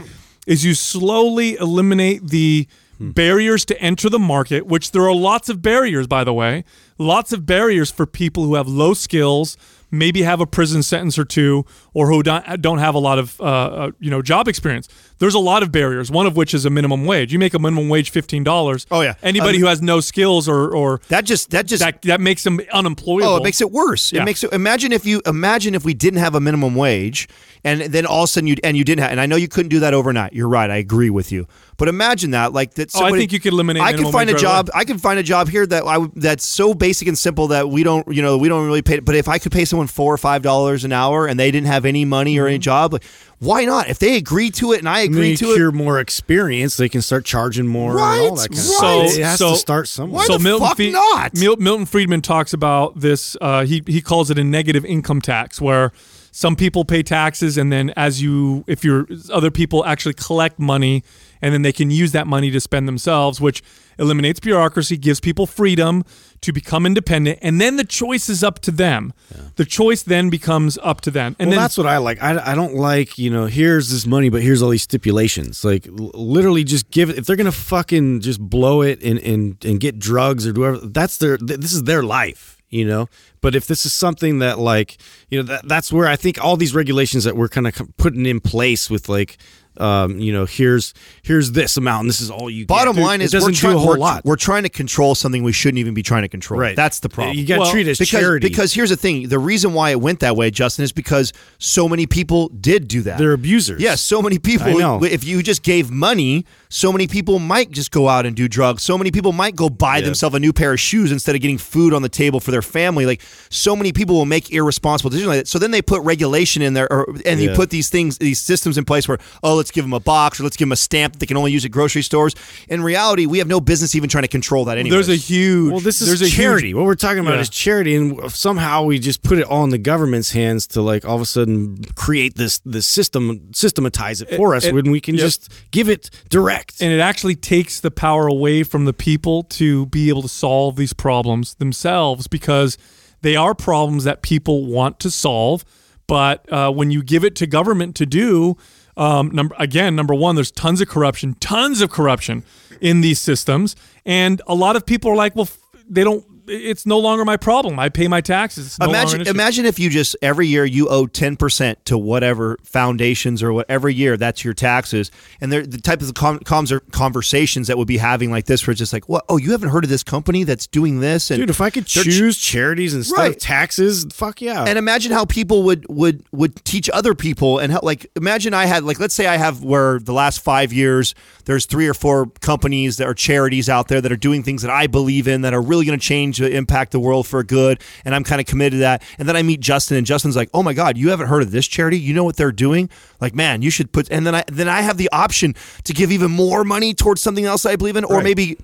is you slowly eliminate the hmm. barriers to enter the market, which there are lots of barriers, by the way, lots of barriers for people who have low skills, maybe have a prison sentence or two, or who don't, don't have a lot of uh, uh, you know job experience. There's a lot of barriers. One of which is a minimum wage. You make a minimum wage fifteen dollars. Oh, yeah. Anybody Um, who has no skills or or that just that just that that makes them unemployable. Oh, it makes it worse. Yeah. It makes it. Imagine if you imagine if we didn't have a minimum wage, and then all of a sudden you and you didn't have. And I know you couldn't do that overnight. You're right. I agree with you. But imagine that, like that. Oh, I think you could eliminate I can find a job. I can find a job here that I that's so basic and simple that we don't, you know, we don't really pay. But if I could pay someone four or five dollars an hour and they didn't have any money or any Mm-hmm. job, like, why not? If they agree to it and I agree you to it, cure more experience, they can start charging more Right, and all that kind of right. stuff. It has So- to start somewhere. Why the fuck Fried- not? Mil- Milton Friedman talks about this. Uh, he he calls it a negative income tax, where some people pay taxes, and then as you, if you're other people actually collect money, and then they can use that money to spend themselves, which eliminates bureaucracy, gives people freedom to become independent, and then the choice is up to them. The choice then becomes up to them, and well, then that's what I like. I, I don't like, you know, here's this money, but here's all these stipulations. Like, l- literally, just give it. If they're gonna fucking just blow it and and and get drugs or do whatever, that's their. th- This is their life, you know. But if this is something that, like, you know, that that's where I think all these regulations that we're kind of putting in place with, like, um, you know, here's here's this amount, and this is all you. Bottom get. line it is doesn't we're, do trying, a whole we're, lot. we're trying to control something we shouldn't even be trying to control. Right. That's the problem. You got to Well, treat it as because, charity because here's the thing: the reason why it went that way, Justin, is because so many people did do that. they're abusers. Yes, so many people. I know. If you just gave money, so many people might just go out and do drugs. So many people might go buy themselves a new pair of shoes instead of getting food on the table for their family. Like so many people will make irresponsible decisions like that. So then they put regulation in there, or, and you put these things, these systems in place where oh, let's give them a box or let's give them a stamp that they can only use at grocery stores. In reality, we have no business even trying to control that. Anyway, there's a huge. Well, this there's is a charity. Huge, what we're talking about Yeah. is charity, and somehow we just put it all in the government's hands to like all of a sudden create this this system, systematize it for us it- when we can yep. just give it direct. and it actually takes the power away from the people to be able to solve these problems themselves because they are problems that people want to solve. But uh, when you give it to government to do, um, number again, number one, there's tons of corruption, tons of corruption in these systems, and a lot of people are like, well, they don't. It's no longer my problem. I pay my taxes. It's no imagine imagine if you just every year you owe 10% to whatever foundations or whatever year that's your taxes and they're the type of com- comms or conversations that would be having like this where it's just like what oh you haven't heard of this company that's doing this and Dude, if I could they're ch- choose charities instead Right. of taxes, fuck yeah. and imagine how people would would would teach other people and how like imagine I had like let's say I have where the last five years there's three or four companies that are charities out there that are doing things that I believe in that are really going to change uh, impact the world for good and I'm kind of committed to that and then I meet Justin and Justin's like oh my god you haven't heard of this charity you know what they're doing like man you should put and then I then I have the option to give even more money towards something else I believe in or Right. maybe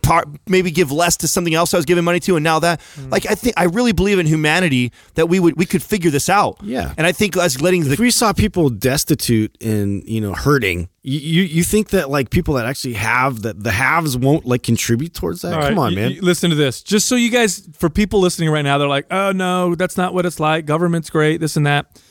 maybe give less to something else I was giving money to and now that Mm. like I think I really believe in humanity that we would we could figure this out Yeah. and I think as letting the if we saw people destitute and you know hurting, you, you think that like people that actually have that the haves won't like contribute towards that? All Come right, on, man. you- listen to this. Just so you guys, for people listening right now, they're like, "Oh no, that's not what it's like. Government's great, this and that."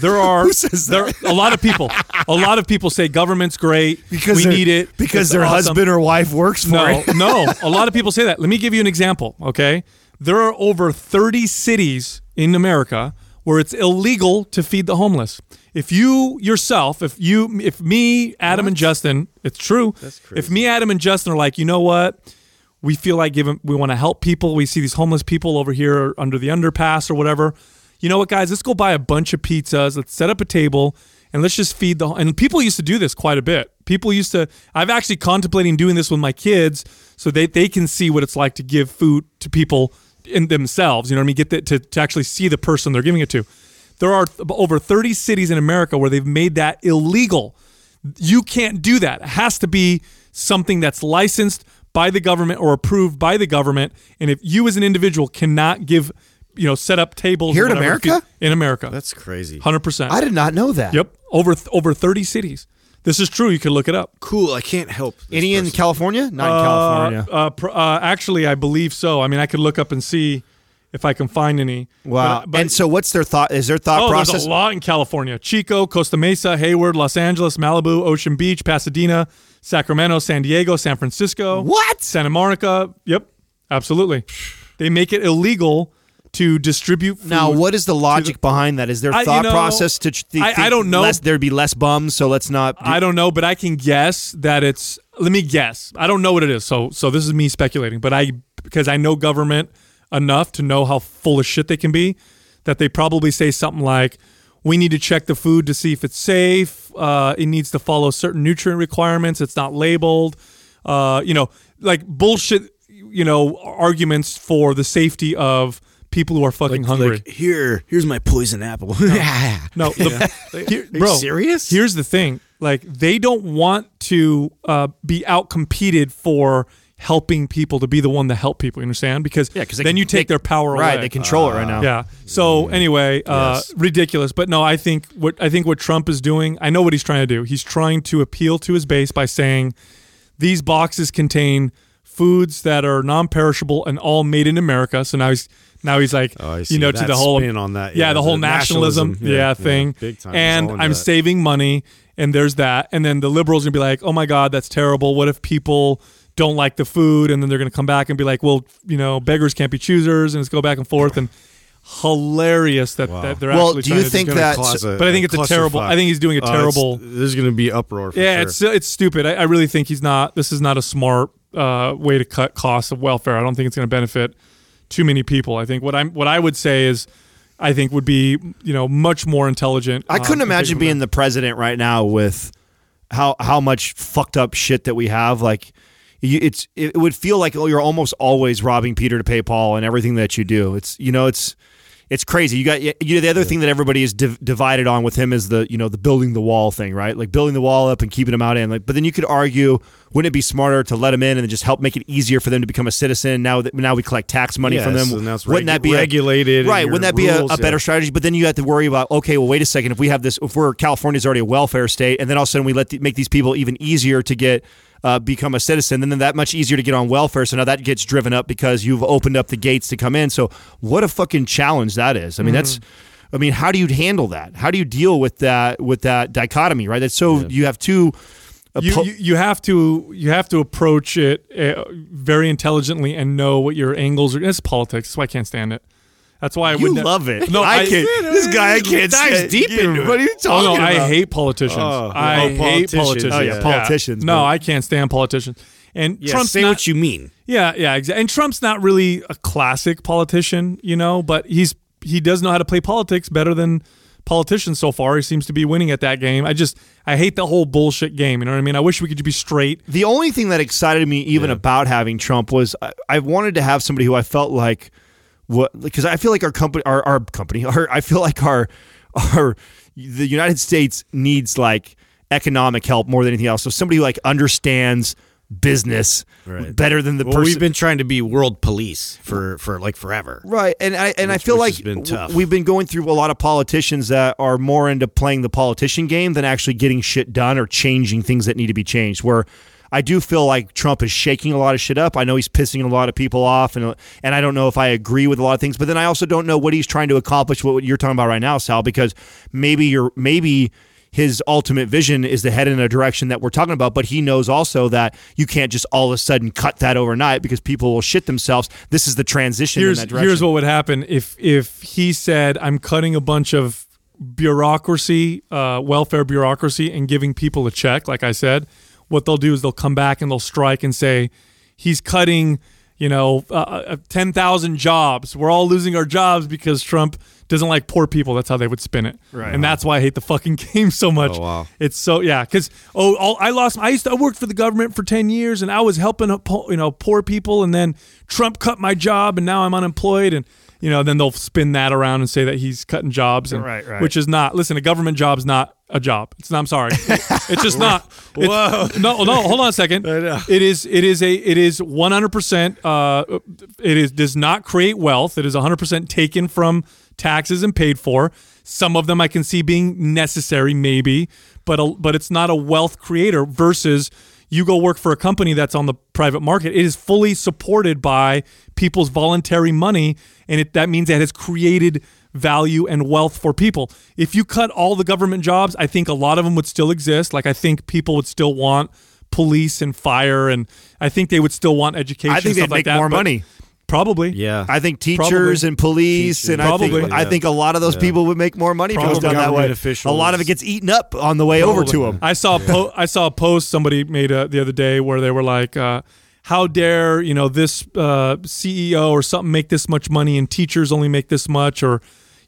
There [laughs] are there a lot of people. A lot of people say government's great. [laughs] because we need it because their awesome." husband or wife works for No, it. no. [laughs] A lot of people say that. Let me give you an example. Okay, there are over thirty cities in America where it's illegal to feed the homeless. If you yourself, if you, if me, Adam, and Justin, it's true. If me, Adam, and Justin are like, you know what? We feel like giving, we want to help people. We see these homeless people over here under the underpass or whatever. You know what, guys? Let's go buy a bunch of pizzas. Let's set up a table and let's just feed the. And people used to do this quite a bit. People used to. I've actually contemplating doing this with my kids so they they can see what it's like to give food to people in themselves. You know what I mean? Get the, to to actually see the person they're giving it to. There are th- over 30 cities in America where they've made that illegal. You can't do that. It has to be something that's licensed by the government or approved by the government. And if you as an individual cannot give, you know, set up tables Here in America? in America, That's crazy. hundred percent. I did not know that. Yep, over th- over 30 cities. This is true. You can look it up. Cool. I can't help. this Any in. California? Not in Uh, California. Uh, pr- uh, actually, I believe so. I mean, I could look up and see if I can find any. Wow. But, but- and so, what's their thought? Is their thought oh, process? there's a lot in California: Chico, Costa Mesa, Hayward, Los Angeles, Malibu, Ocean Beach, Pasadena, Sacramento, San Diego, San Francisco. What? Santa Monica. Yep, absolutely. They make it illegal to distribute food. Now, what is the logic behind that? Is their I- you thought know, process to? ch- I- I don't know. Less, there'd be less bums, so let's not. do- I don't know, but I can guess that it's. Let me guess. I don't know what it is. So, so this is me speculating, but I because I know government enough to know how full of shit they can be, that they probably say something like, "We need to check the food to see if it's safe. Uh, it needs to follow certain nutrient requirements. It's not labeled. Uh, you know, like bullshit. You know, arguments for the safety of people who are fucking Like, hungry. like, here, here's my poison apple. No, [laughs] the, [laughs] here- you bro. serious? Here's the thing: like they don't want to uh, be out competed for helping people to be the one to help people. You understand? Because Yeah, 'cause they then can- you take they- their power right. away. They control it right now. Yeah. So anyway, uh, Yes. ridiculous. But no, I think what I think what Trump is doing. I know what he's trying to do. He's trying to appeal to his base by saying these boxes contain foods that are non-perishable and all made in America. So now he's now he's like, Oh, you see know, to the whole spin on that. Yeah, Yeah, the whole the nationalism, nationalism. yeah, Yeah, yeah, thing. big time. And I'm that. saving money, and there's that. And then the liberals gonna be like, oh my god, that's terrible. What if people don't like the food? And then they're gonna come back and be like, well, you know, beggars can't be choosers, and it's go back and forth and. Hilarious that, Wow. that they're Well, actually do you think do- that- a- but I think it's a terrible- clusterfuck. I think he's doing a Oh, it's- terrible- there's going to be uproar. For yeah, sure. it's it's stupid. I, I really think he's not. This is not a smart uh, way to cut costs of welfare. I don't think it's going to benefit too many people. I think what I'm what I would say is, I think would be you know much more intelligent. I um, couldn't to take imagine being there. the president right now with how how much fucked up shit that we have. Like, you, it's it would feel like oh, you're almost always robbing Peter to pay Paul and everything that you do. It's you know it's it's crazy. You got you know, the other thing that everybody is div- divided on with him is the you know the building the wall thing, right? Like building the wall up and keeping them out in. Like, but then you could argue, wouldn't it be smarter to let them in and just help make it easier for them to become a citizen? Now that now we collect tax money from them, wouldn't regu- that be regulated and right? Wouldn't that be a, rules, a better yeah. strategy? But then you have to worry about okay, well, wait a second. If we have this, if we're California's already a welfare state, and then all of a sudden we let the, make these people even easier to get uh, become a citizen, then that much easier to get on welfare. So now that gets driven up because you've opened up the gates to come in. So what a fucking challenge that is. I mean, that's. I mean, how do you handle that? How do you deal with that with that dichotomy? Right. That's so you have two. You, po- you you have to you have to approach it uh, very intelligently and know what your angles are. It's politics. Why I can't stand it. That's why I you would love it. No, I, I- can't. This guy, I can't. Dives deep into it. What are you Oh talking no, about? I hate politicians. Oh, I oh, hate politicians. Oh, yeah, politicians, No, I can't stand politicians. And Yeah, Trump's say not, what you mean. Yeah, yeah, exactly. And Trump's not really a classic politician, you know, but he's he does know how to play politics better than politicians so far. He seems to be winning at that game. I just I hate the whole bullshit game. You know what I mean? I wish we could just be straight. the only thing that excited me even about having Trump was I, I wanted to have somebody who I felt like what because I feel like our company our, our company [laughs] our I feel like our our the United States needs like economic help more than anything else. So somebody who like understands business Right. better than the Well, person we've been trying to be world police for for like forever. Right, and I and I feel like been we've been going through a lot of politicians that are more into playing the politician game than actually getting shit done or changing things that need to be changed. Where I do feel like Trump is shaking a lot of shit up. I know he's pissing a lot of people off, and and I don't know if I agree with a lot of things. But then I also don't know what he's trying to accomplish. What you're talking about right now, Sal, because maybe you're maybe. His ultimate vision is to head in a direction that we're talking about, but he knows also that you can't just all of a sudden cut that overnight because people will shit themselves. This is the transition Here's in that direction. here's what would happen if if he said I'm cutting a bunch of bureaucracy, uh, welfare bureaucracy, and giving people a check. Like I said, what they'll do is they'll come back and they'll strike and say he's cutting, you know, uh, uh, ten thousand jobs. We're all losing our jobs because Trump doesn't like poor people. That's how they would spin it, Right. and that's why I hate the fucking [laughs] game so much. Oh, wow. It's so yeah, because oh, all, I lost. I used to I worked for the government for ten years, and I was helping you know poor people, and then Trump cut my job, and now I'm unemployed, and you know then they'll spin that around and say that he's cutting jobs, and, Right, right. which is not. Listen, a government job's not a job. It's not. I'm sorry, [laughs] it's just not. It's- Whoa. No, no. Hold on a second. It is. It is a. It is 100. percent Uh, it is does not create wealth. It is 100 percent taken from taxes and paid for. Some of them I can see being necessary, maybe, but a, but it's not a wealth creator. Versus you go work for a company that's on the private market. It is fully supported by people's voluntary money, and it that means that has created value and wealth for people. If you cut all the government jobs, I think a lot of them would still exist. Like I think people would still want police and fire, and I think they would still want education. I think and they'd like make that, more money. Probably. Yeah. I think teachers Probably. and police, and I Probably. think I think a lot of those people would make more money if it was done that way. Officials. A lot of it gets eaten up on the way over to them. I saw a po- I saw a post somebody made uh the other day where they were like, uh, "How dare you know this uh, CEO or something make this much money and teachers only make this much or."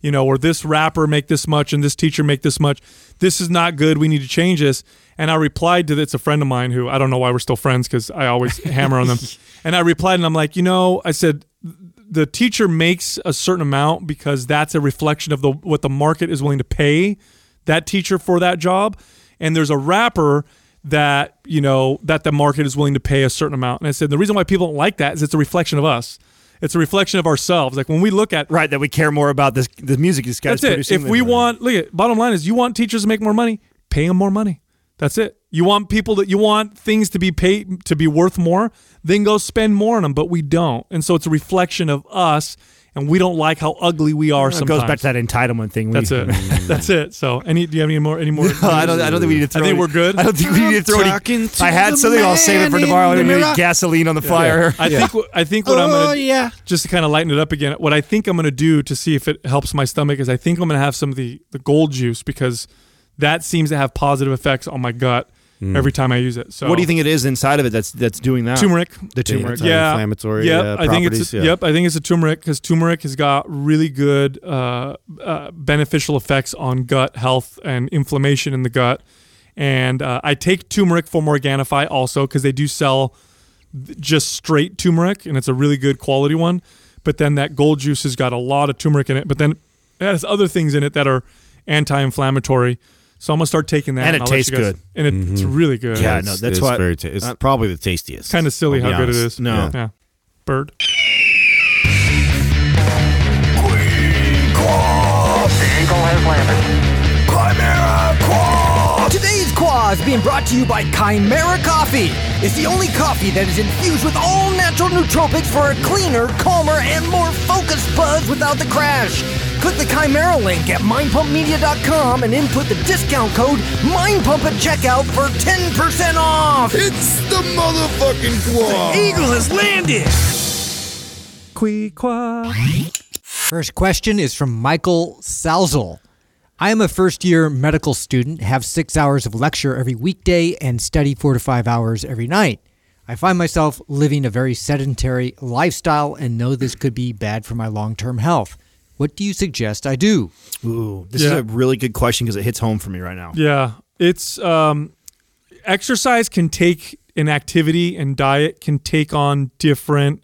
You know, or this rapper make this much and this teacher make this much. This is not good. We need to change this. And I replied to it's a friend of mine who I don't know why we're still friends because I always [laughs] hammer on them. And I replied and I'm like, you know, I said the teacher makes a certain amount because that's a reflection of the what the market is willing to pay that teacher for that job. And there's a rapper that you know that the market is willing to pay a certain amount. And I said the reason why people don't like that is it's a reflection of us. It's a reflection of ourselves. Like when we look at Right, that we care more about this the music this guy's that's it. producing. If we want, look at bottom line is you want teachers to make more money, pay them more money. That's it. You want people that you want things to be paid to be worth more, then go spend more on them. But we don't, and so it's a reflection of us, and we don't like how ugly we are. it sometimes goes back to that entitlement thing. We- That's it. [laughs] [laughs] that's it. So, any? Do you have any more? Any more? No, I don't. I don't think we need to. Throw I think any, we're good. I don't think we need to throw any. talking to I had something. I'll save it for tomorrow. I'm the gonna mirror. gasoline on the fire. I think. what- I think what I'm Oh gonna yeah. just to kind of lighten it up again. What I think I'm gonna do to see if it helps my stomach is I think I'm gonna have some of the the gold juice because that seems to have positive effects on my gut every time I use it. So What do you think it is inside of it that's that's doing that? Turmeric. The turmeric. Anti- yeah, inflammatory, Yep, uh, I think it's properties, yeah. yep. I think it's a turmeric because turmeric has got really good uh, uh, beneficial effects on gut health and inflammation in the gut. And uh, I take turmeric from Organifi also because they do sell just straight turmeric, and it's a really good quality one. But then that gold juice has got a lot of turmeric in it. But then it has other things in it that are anti-inflammatory. So I'm gonna start taking that, And it I'll tastes guys- good. And it, it's really good. Yeah, It's- no, that's it's what- very ta- it's uh, probably the tastiest. kind of silly how be good it is. No. yeah. Bird. Today's Quah is being brought to you by Kimera Koffee. It's the only coffee that is infused with all natural nootropics for a cleaner, calmer, and more focused buzz without the crash. Click the Chimera link at mindpumpmedia.com and input the discount code MINDPUMP at checkout for 10% off. It's the motherfucking Quah. Eagle has landed. First question is from Michael Salzel. I am a first year medical student, have six hours of lecture every weekday, and study four to five hours every night. I find myself living a very sedentary lifestyle and know this could be bad for my long term health. What do you suggest I do? Ooh, this Yeah. is a really good question because it hits home for me right now. Yeah, it's um, exercise can take an activity and diet can take on different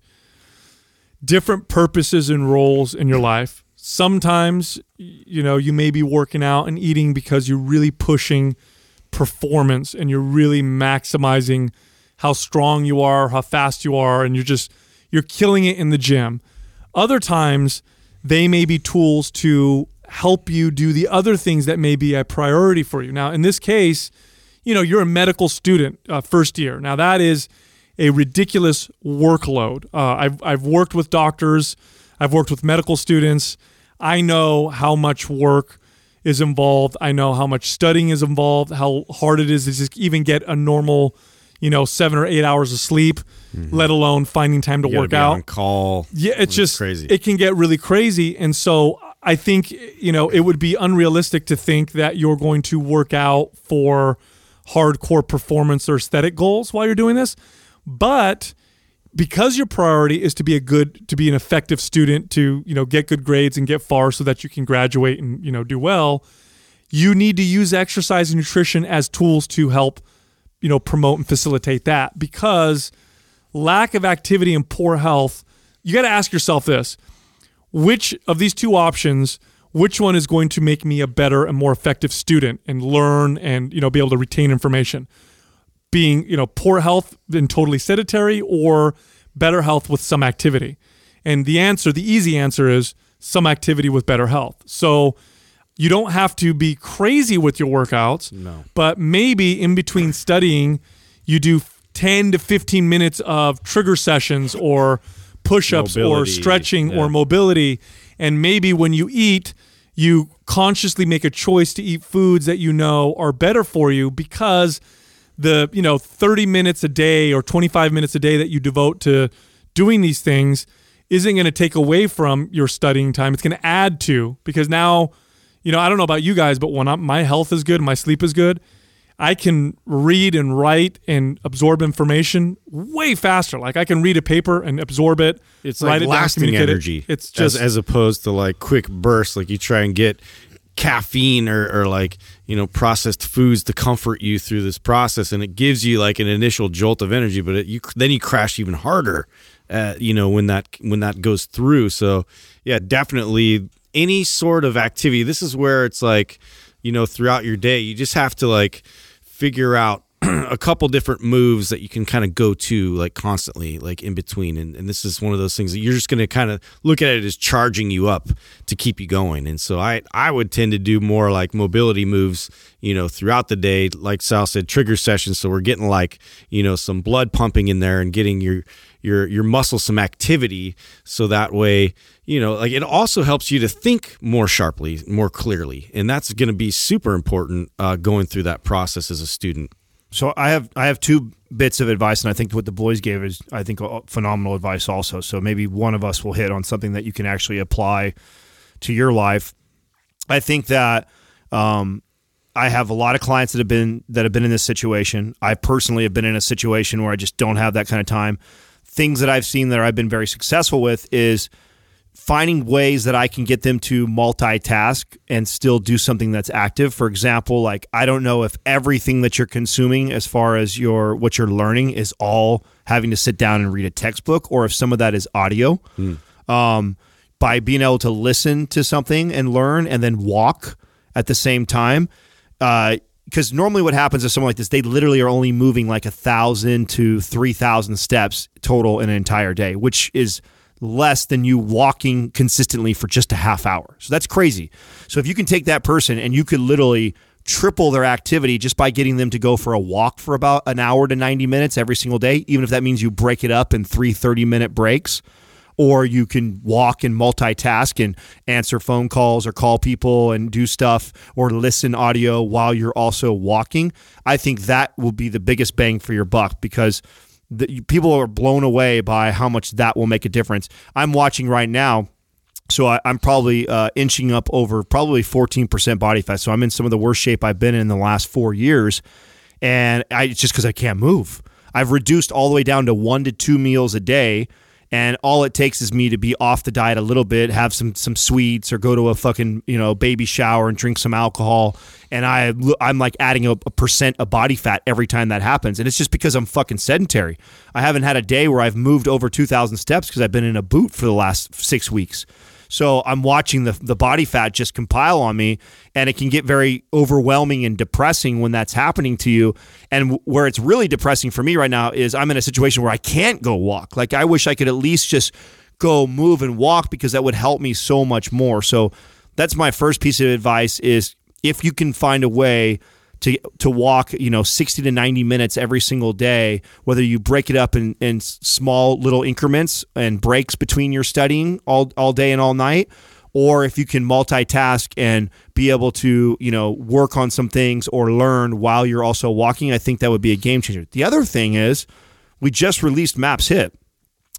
different purposes and roles in your life. Sometimes you know you may be working out and eating because you're really pushing performance and you're really maximizing how strong you are, how fast you are, and you're just you're killing it in the gym. Other times they may be tools to help you do the other things that may be a priority for you. Now, in this case, you know, you're a medical student, uh, first year. Now, that is a ridiculous workload. Uh, I've, I've worked with doctors, I've worked with medical students. I know how much work is involved. I know how much studying is involved, how hard it is to just even get a normal, you know, seven or eight hours of sleep, mm-hmm. let alone finding time to work out. call. Yeah, it's just crazy. It can get really crazy, and so I think you know it would be unrealistic to think that you're going to work out for hardcore performance or aesthetic goals while you're doing this. But because your priority is to be a good, to be an effective student, to you know get good grades and get far, so that you can graduate and you know do well, you need to use exercise and nutrition as tools to help you know promote and facilitate that because lack of activity and poor health you got to ask yourself this which of these two options which one is going to make me a better and more effective student and learn and you know be able to retain information being you know poor health and totally sedentary or better health with some activity. And the answer the easy answer is some activity with better health. So you don't have to be crazy with your workouts no. but maybe in between studying you do 10 to 15 minutes of trigger sessions or push-ups or stretching yeah. or mobility. And maybe when you eat you consciously make a choice to eat foods that you know are better for you because the you know 30 minutes a day or 25 minutes a day that you devote to doing these things isn't going to take away from your studying time it's going to add to because now you know i don't know about you guys but when I'm, my health is good my sleep is good i can read and write and absorb information way faster like i can read a paper and absorb it It's like it down, lasting it. energy. it's just as, as opposed to like quick bursts. Like you try and get caffeine or, or like you know processed foods to comfort you through this process, and it gives you like an initial jolt of energy, but it, you then you crash even harder. Uh, you know when that when that goes through. So yeah, definitely any sort of activity. This is where it's like you know throughout your day, you just have to like figure out [clears throat] a couple different moves that you can kind of go to like constantly, like in between. And, and this is one of those things that you're just going to kind of look at it as charging you up to keep you going. And so I, I would tend to do more like mobility moves, you know, throughout the day. Like Sal said, trigger sessions. So we're getting like, you know, some blood pumping in there and getting your, your, your muscle some activity. So that way, you know, like it also helps you to think more sharply, more clearly. And that's going to be super important uh, going through that process as a student. So I have I have two bits of advice, and I think what the boys gave is I think phenomenal advice also. So maybe one of us will hit on something that you can actually apply to your life. I think that um, I have a lot of clients that have been that have been in this situation. I personally have been in a situation where I just don't have that kind of time. Things that I've seen that I've been very successful with is finding ways that I can get them to multitask and still do something that's active. For example, like I don't know if everything that you're consuming as far as your what you're learning is all having to sit down and read a textbook or if some of that is audio. Mm. Um, by being able to listen to something and learn and then walk at the same time. because uh, normally what happens is someone like this, they literally are only moving like a thousand to three thousand steps total in an entire day, which is less than you walking consistently for just a half hour. So that's crazy. So if you can take that person and you could literally triple their activity just by getting them to go for a walk for about an hour to 90 minutes every single day, even if that means you break it up in three 30 minute breaks. Or you can walk and multitask and answer phone calls or call people and do stuff or listen audio while you're also walking. I think that will be the biggest bang for your buck because the, people are blown away by how much that will make a difference. I'm watching right now. So I, am probably uh, inching up over probably 14% body fat. So I'm in some of the worst shape I've been in, in the last four years, and I, it's just because I can't move. I've reduced all the way down to one to two meals a day and all it takes is me to be off the diet a little bit, have some some sweets, or go to a fucking you know baby shower and drink some alcohol, and I I'm like adding a, a percent of body fat every time that happens, and it's just because I'm fucking sedentary. I haven't had a day where I've moved over two thousand steps because I've been in a boot for the last six weeks. So I'm watching the the body fat just compile on me, and it can get very overwhelming and depressing when that's happening to you. And where it's really depressing for me right now is I'm in a situation where I can't go walk. Like I wish I could at least just go move and walk because that would help me so much more. So that's my first piece of advice is if you can find a way to to walk, you know, 60 to 90 minutes every single day, whether you break it up in, in small little increments and breaks between your studying all, all day and all night, or if you can multitask and be able to, you know, work on some things or learn while you're also walking, I think that would be a game changer. The other thing is we just released MAPS HIIT.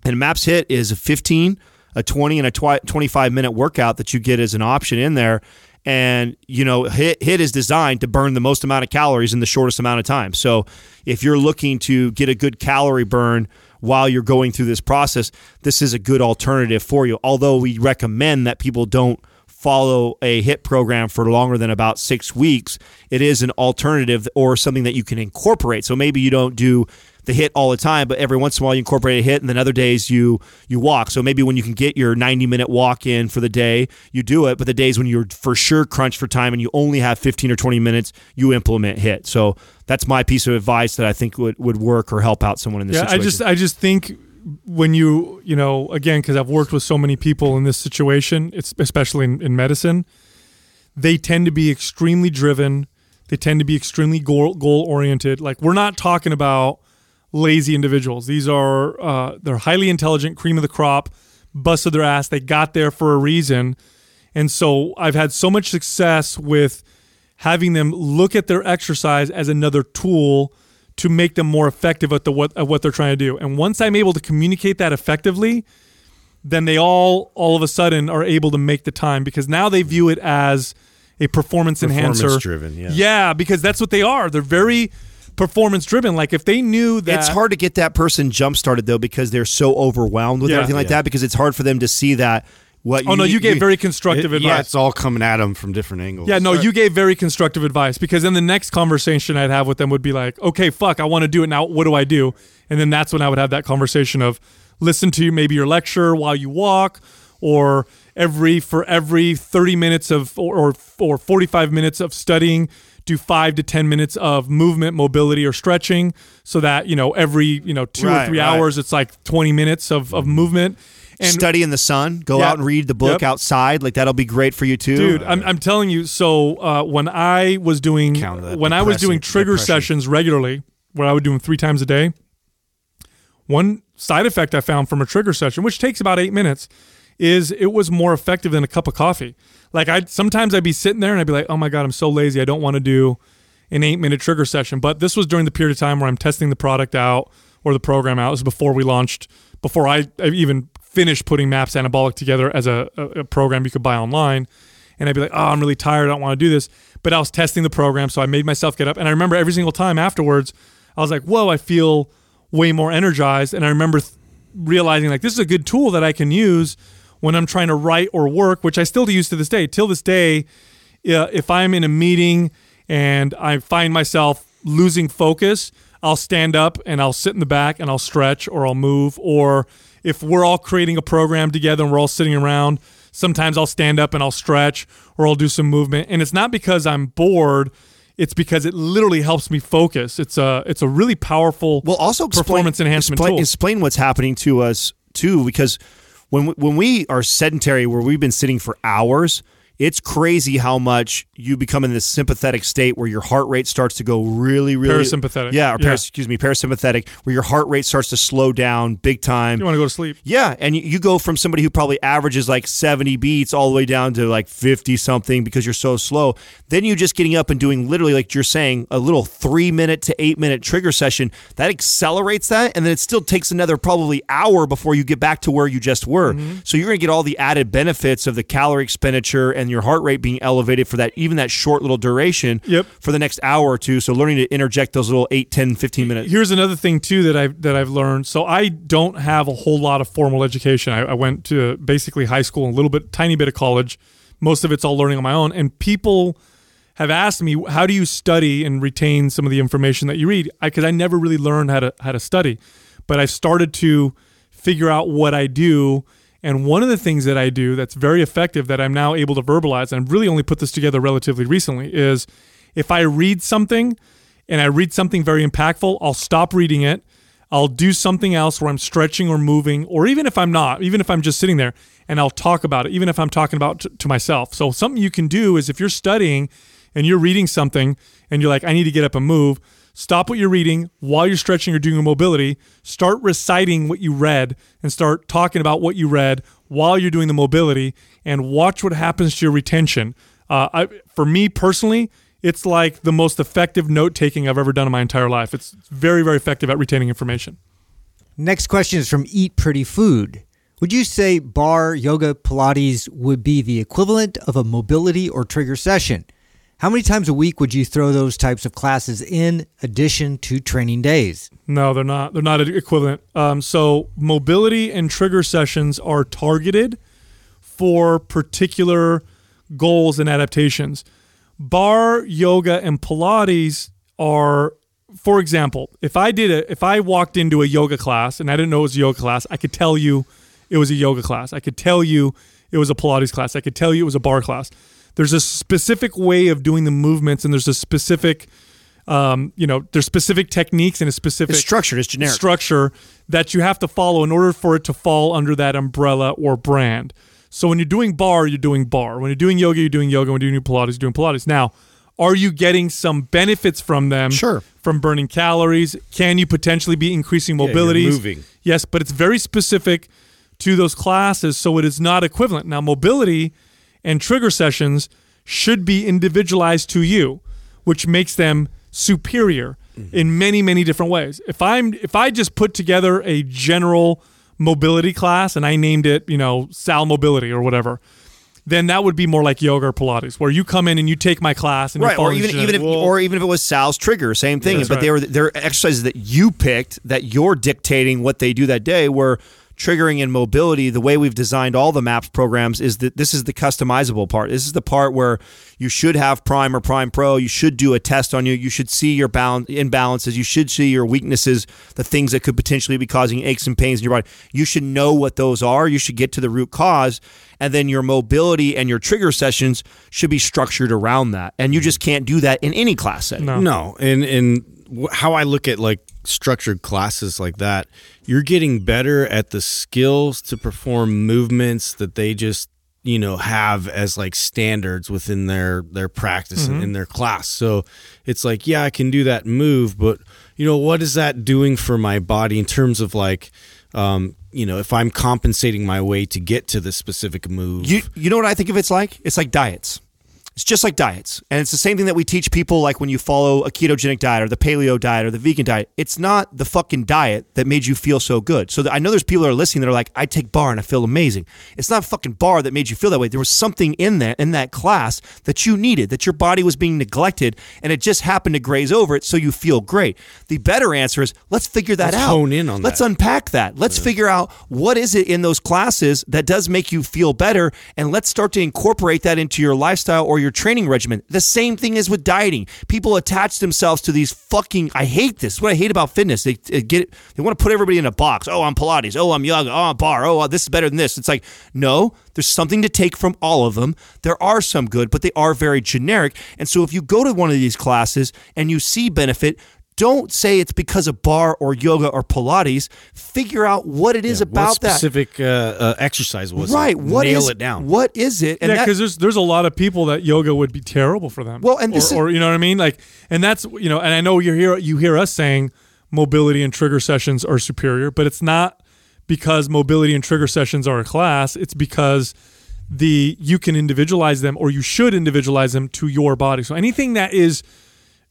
And MAPS HIIT is a 15, a 20 and a 25 minute workout that you get as an option in there and you know HIIT HIIT is designed to burn the most amount of calories in the shortest amount of time so if you're looking to get a good calorie burn while you're going through this process this is a good alternative for you although we recommend that people don't follow a HIIT program for longer than about six weeks, it is an alternative or something that you can incorporate. So maybe you don't do the HIIT all the time, but every once in a while you incorporate a HIIT, and then other days you you walk. So maybe when you can get your 90 minute walk in for the day, you do it. But the days when you're for sure crunched for time and you only have 15 or 20 minutes, you implement HIIT. So that's my piece of advice that I think would, would work or help out someone in this yeah, situation. I just I just think when you you know again because I've worked with so many people in this situation, it's especially in, in medicine, they tend to be extremely driven. They tend to be extremely goal goal oriented. Like we're not talking about lazy individuals. These are uh, they're highly intelligent, cream of the crop, busted their ass. They got there for a reason, and so I've had so much success with having them look at their exercise as another tool to make them more effective at the what at what they're trying to do. And once I'm able to communicate that effectively, then they all all of a sudden are able to make the time because now they view it as a performance, performance enhancer. driven, yeah. Yeah, because that's what they are. They're very performance driven. Like if they knew that it's hard to get that person jump started though because they're so overwhelmed with Yeah. everything like Yeah. that because it's hard for them to see that what Oh no, you gave very constructive It- advice. yeah, it's all coming at them from different angles. Yeah, no, you gave very constructive advice because then the next conversation I'd have with them would be like, okay, fuck, I want to do it now. What do I do? And then that's when I would have that conversation of listen to maybe your lecture while you walk, or every for every thirty minutes of or or, or forty five minutes of studying, do five to 10 minutes of movement, mobility, or stretching so that, you know, every, you know, two or three right. hours, it's like 20 minutes of, of movement. And Study in the sun. Go Yeah. out and read the book Yep. outside. Like that'll be great for you too. Dude, I'm, I'm telling you. So uh, when I was doing when I was doing trigger depression. sessions regularly, where I would do them three times a day, one side effect I found from a trigger session, which takes about eight minutes, is it was more effective than a cup of coffee. Like I sometimes I'd be sitting there and I'd be like, oh my god, I'm so lazy. I don't want to do an eight minute trigger session. But this was during the period of time where I'm testing the product out or the program out. This was before we launched, before I, even finished putting MAPS Anabolic together as a, a, a program you could buy online. And I'd be like, oh, I'm really tired. I don't want to do this. But I was testing the program. So I made myself get up. And I remember every single time afterwards, I was like, whoa, I feel way more energized. And I remember th- realizing like this is a good tool that I can use when I'm trying to write or work, which I still use to this day. Till this day, uh, if I'm in a meeting and I find myself losing focus, I'll stand up and I'll sit in the back and I'll stretch or I'll move. Or if we're all creating a program together and we're all sitting around, sometimes I'll stand up and I'll stretch or I'll do some movement. And it's not because I'm bored. It's because it literally helps me focus. It's a it's a really powerful well also explain, performance enhancement explain, tool. explain what's happening to us too because when we, when we are sedentary where we've been sitting for hours it's crazy how much you become in this sympathetic state where your heart rate starts to go really really Parasympathetic. yeah or Yeah. paras- excuse me parasympathetic where your heart rate starts to slow down big time you want to go to sleep. yeah, and you, you go from somebody who probably averages like 70 beats all the way down to like 50 something because you're so slow. Then you're just getting up and doing literally like you're saying a little 3 minute to 8 minute trigger session. That accelerates that and then it still takes another probably hour before you get back to where you just were. Mm-hmm. So you're going to get all the added benefits of the calorie expenditure and your heart rate being elevated for that even that short little duration Yep. for the next hour or two. So learning to interject those little 8, 10, 15 minutes. Here's another thing too that I've that I've learned. So I don't have a whole lot of formal education. I, I went to basically high school and a little bit, tiny bit of college. Most of it's all learning on my own. And people have asked me, how do you study and retain some of the information that you read? Because I, never really learned how to how to study, but I started to figure out what I do. And one of the things that I do that's very effective that I'm now able to verbalize, and I've really only put this together relatively recently, is if I read something and I read something very impactful, I'll stop reading it. I'll do something else where I'm stretching or moving, or even if I'm not, even if I'm just sitting there, and I'll talk about it, even if I'm talking about t- to myself. So something you can do is if you're studying and you're reading something and you're like, I need to get up and move, stop what you're reading while you're stretching or doing your mobility. Start reciting what you read and start talking about what you read while you're doing the mobility, and watch what happens to your retention. Uh, I, for me personally, it's like the most effective note taking I've ever done in my entire life. It's very, very effective at retaining information. Next question is from Eat Pretty Food. Would you say barre, yoga, Pilates would be the equivalent of a mobility or trigger session? How many times a week would you throw those types of classes in addition to training days? No, they're not. They're not equivalent. Um, so mobility and trigger sessions are targeted for particular goals and adaptations. Barre, yoga, and Pilates are, for example, if I did it, if I walked into a yoga class and I didn't know it was a yoga class, I could tell you it was a yoga class. I could tell you it was a Pilates class. I could tell you it was a barre class. There's a specific way of doing the movements, and there's a specific, um, you know, there's specific techniques and a specific It's structured, it's generic. structure that you have to follow in order for it to fall under that umbrella or brand. So when you're doing barre, you're doing barre. When you're doing yoga, you're doing yoga. When you're doing Pilates, you're doing Pilates. Now, are you getting some benefits from them? Sure. From burning calories? Can you potentially be increasing you're mobility? moving. Yes, but it's very specific to those classes, so it is not equivalent. Now, mobility and trigger sessions should be individualized to you, which makes them superior mm-hmm. in many, many different ways. If I'm if I just put together a general mobility class and I named it, you know, Sal Mobility or whatever, then that would be more like yoga or Pilates, where you come in and you take my class and right or even even if or even if it was Sal's trigger same thing that's but they right. were they're exercises that you picked that you're dictating what they do that day where triggering and mobility, the way we've designed all the MAPS programs is that this is the customizable part. This is the part where you should have Prime or Prime Pro. You should do a test on you. You should see your balance, imbalances. You should see your weaknesses, the things that could potentially be causing aches and pains in your body. You should know what those are. You should get to the root cause. And then your mobility and your trigger sessions should be structured around that. And you mm-hmm. just can't do that in any class setting. No. No, and and how I look at like structured classes like that, you're getting better at the skills to perform movements that they just you know have as like standards within their their practice and in their class. So it's like, yeah, I can do that move, but you know, what is that doing for my body in terms of like um, you know, if I'm compensating my way to get to the specific move. You you know what I think of it's like? It's like diets. It's just like diets. And it's the same thing that we teach people like when you follow a ketogenic diet or the paleo diet or the vegan diet. It's not the fucking diet that made you feel so good. So I know there's people that are listening that are like, I take barre and I feel amazing. It's not fucking barre that made you feel that way. There was something in that in that class that you needed, that your body was being neglected, and it just happened to graze over it so you feel great. The better answer is let's figure that Let's out. hone in on let's that. unpack that. Let's figure out what is it in those classes that does make you feel better, and let's start to incorporate that into your lifestyle or your training regimen. The same thing is with dieting. People attach themselves to these fucking. I hate this. What I hate about fitness, they, they get they want to put everybody in a box. Oh, I'm Pilates. Oh, I'm yoga. Oh, I'm barre. Oh, this is better than this. It's like no. There's something to take from all of them. There are some good, but they are very generic. And so if you go to one of these classes and you see benefit, don't say it's because of barre or yoga or Pilates. Figure out what it is Yeah, about what that. specific uh, uh, exercise was Right. it? What Nail is- it down. What is it? yeah, because there's there's a lot of people that yoga would be terrible for them. Well, and this is- or, or you know what I mean, like, and that's you know, and I know you hear you hear us saying mobility and trigger sessions are superior, but it's not because mobility and trigger sessions are a class. It's because the you can individualize them, or you should individualize them to your body. So anything that is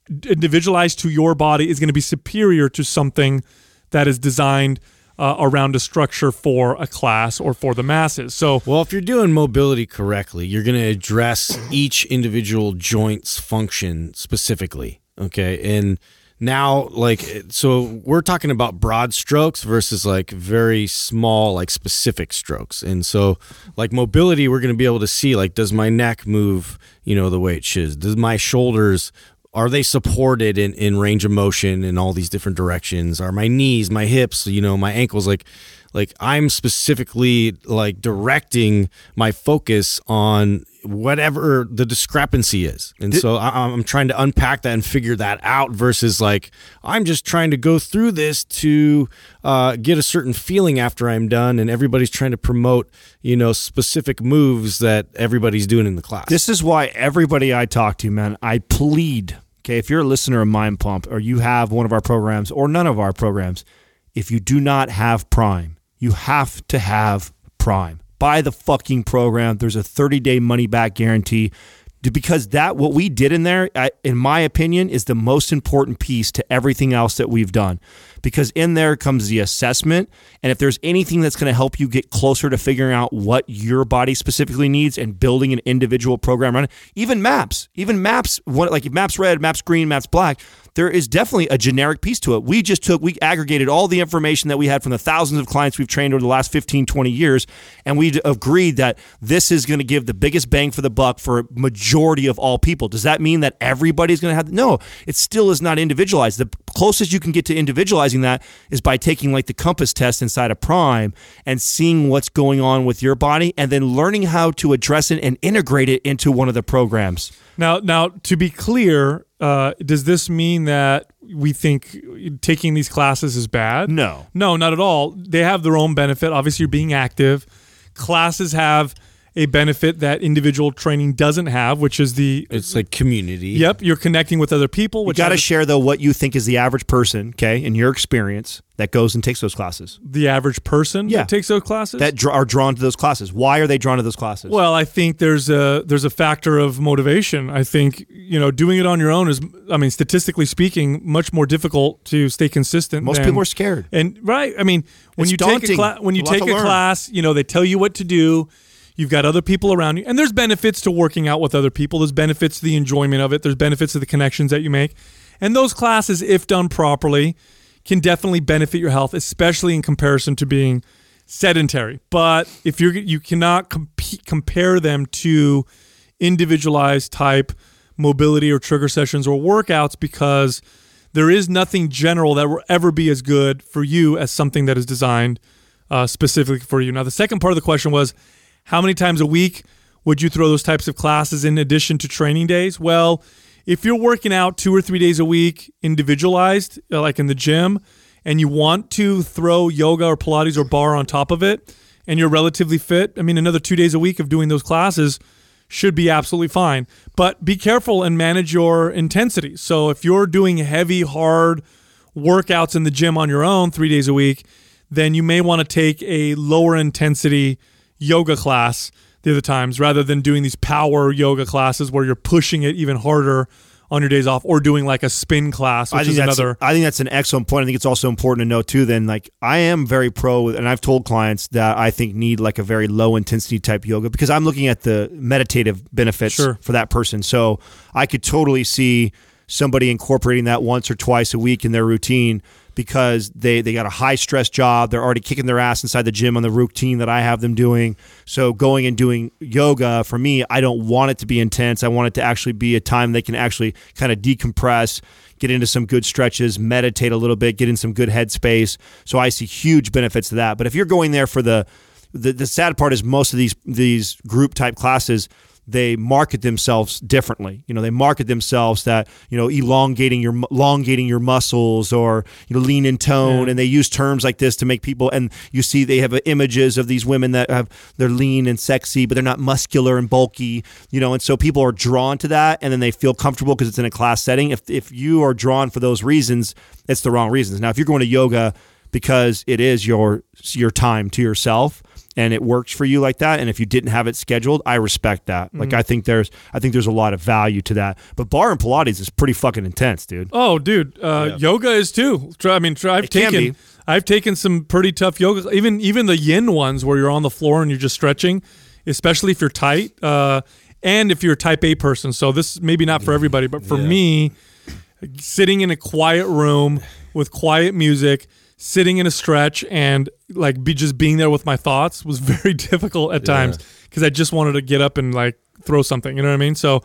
individualized to your body is going to be superior to something that is designed uh, around a structure for a class or for the masses. So Well, if you're doing mobility correctly, you're going to address each individual joint's function specifically. Okay. And now, like, so we're talking about broad strokes versus like very small, like specific strokes. And so, like, mobility, we're going to be able to see, like, does my neck move, you know, the way it should? Does my shoulders are they supported in, in range of motion in all these different directions are my knees my hips you know my ankles like like i'm specifically like directing my focus on whatever the discrepancy is and so I, i'm trying to unpack that and figure that out versus like i'm just trying to go through this to uh, get a certain feeling after i'm done and everybody's trying to promote you know specific moves that everybody's doing in the class This is why everybody I talk to, man, I plead. Okay, if you're a listener of Mind Pump or you have one of our programs or none of our programs, if you do not have Prime, you have to have Prime. Buy the fucking program. There's a 30 day money back guarantee. Because that, what we did in there, in my opinion, is the most important piece to everything else that we've done. Because in there comes the assessment. And if there's anything that's going to help you get closer to figuring out what your body specifically needs and building an individual program around it, even maps, even maps, what, like maps red, maps green, maps black, there is definitely a generic piece to it. We just took, we aggregated all the information that we had from the thousands of clients we've trained over the last 15, 20 years, and we agreed that this is going to give the biggest bang for the buck for a majority of all people. Does that mean that everybody's going to have? No, it still is not individualized. The closest you can get to individualizing that is by taking like the compass test inside of Prime and seeing what's going on with your body, and then learning how to address it and integrate it into one of the programs. Now, now to be clear, uh, does this mean that we think taking these classes is bad? No. no, not at all. They have their own benefit. Obviously, you're being active. Classes have a benefit that individual training doesn't have, which is the it's like community yep, you're connecting with other people. You got to share though what you think is the average person, okay, in your experience that goes and takes those classes the average person Yeah. that takes those classes. that dr- are drawn to those classes. Why are they drawn to those classes? Well, I think there's a there's a factor of motivation. I think you know doing it on your own is, I mean, statistically speaking, much more difficult to stay consistent. most than- people are scared. And right, I mean, when It's you take a daunting. class, when you A take a learn. class, you know they tell you what to do. You've got other people around you, and there's benefits to working out with other people. There's benefits to the enjoyment of it. There's benefits to the connections that you make, and those classes, if done properly, can definitely benefit your health, especially in comparison to being sedentary. But if you're you cannot compare them to individualized type mobility or trigger sessions or workouts because there is nothing general that will ever be as good for you as something that is designed uh, specifically for you. Now, the second part of the question was how many times a week would you throw those types of classes in addition to training days? Well, if you're working out two or three days a week, individualized, uh, like in the gym, and you want to throw yoga or Pilates or barre on top of it, and you're relatively fit, I mean, another two days a week of doing those classes should be absolutely fine. But be careful and manage your intensity. So if you're doing heavy, hard workouts in the gym on your own three days a week, then you may want to take a lower intensity yoga class the other times rather than doing these power yoga classes where you're pushing it even harder on your days off or doing like a spin class, which I think is that's another. I think that's an excellent point. I think it's also important to note too. Then, like I am very pro, and I've told clients that I think need like a very low intensity type yoga because I'm looking at the meditative benefits Sure. for that person. So I could totally see somebody incorporating that once or twice a week in their routine because they they got a high stress job. They're already kicking their ass inside the gym on the routine that I have them doing. So going and doing yoga for me, I don't want it to be intense. I want it to actually be a time they can actually kind of decompress, get into some good stretches, meditate a little bit, get in some good headspace. So I see huge benefits to that. But if you're going there for the the, the sad part is most of these these group type classes they market themselves differently. You know, they market themselves that you know elongating your elongating your muscles or you know lean in tone, and they use terms like this to make people. And you see they have images of these women that have they're lean and sexy, but they're not muscular and bulky. You know, and so people are drawn to that, and then they feel comfortable because it's in a class setting. If if you are drawn for those reasons, it's the wrong reasons. Now, if you're going to yoga because it is your your time to yourself and it works for you like that. And if you didn't have it scheduled i respect that. Like i think there's i think there's a lot of value to that. But barre and pilates is pretty fucking intense dude. Oh, dude, uh, yoga is too. I mean, I've It can taken be. I've taken some pretty tough yoga, even even the yin ones where you're on the floor and you're just stretching, especially if you're tight, uh, and if you're a Type A person. So this maybe not for everybody, but for me, sitting in a quiet room with quiet music, sitting in a stretch, and like be just being there with my thoughts was [laughs] very difficult at times because I just wanted to get up and like throw something. You know what I mean? So,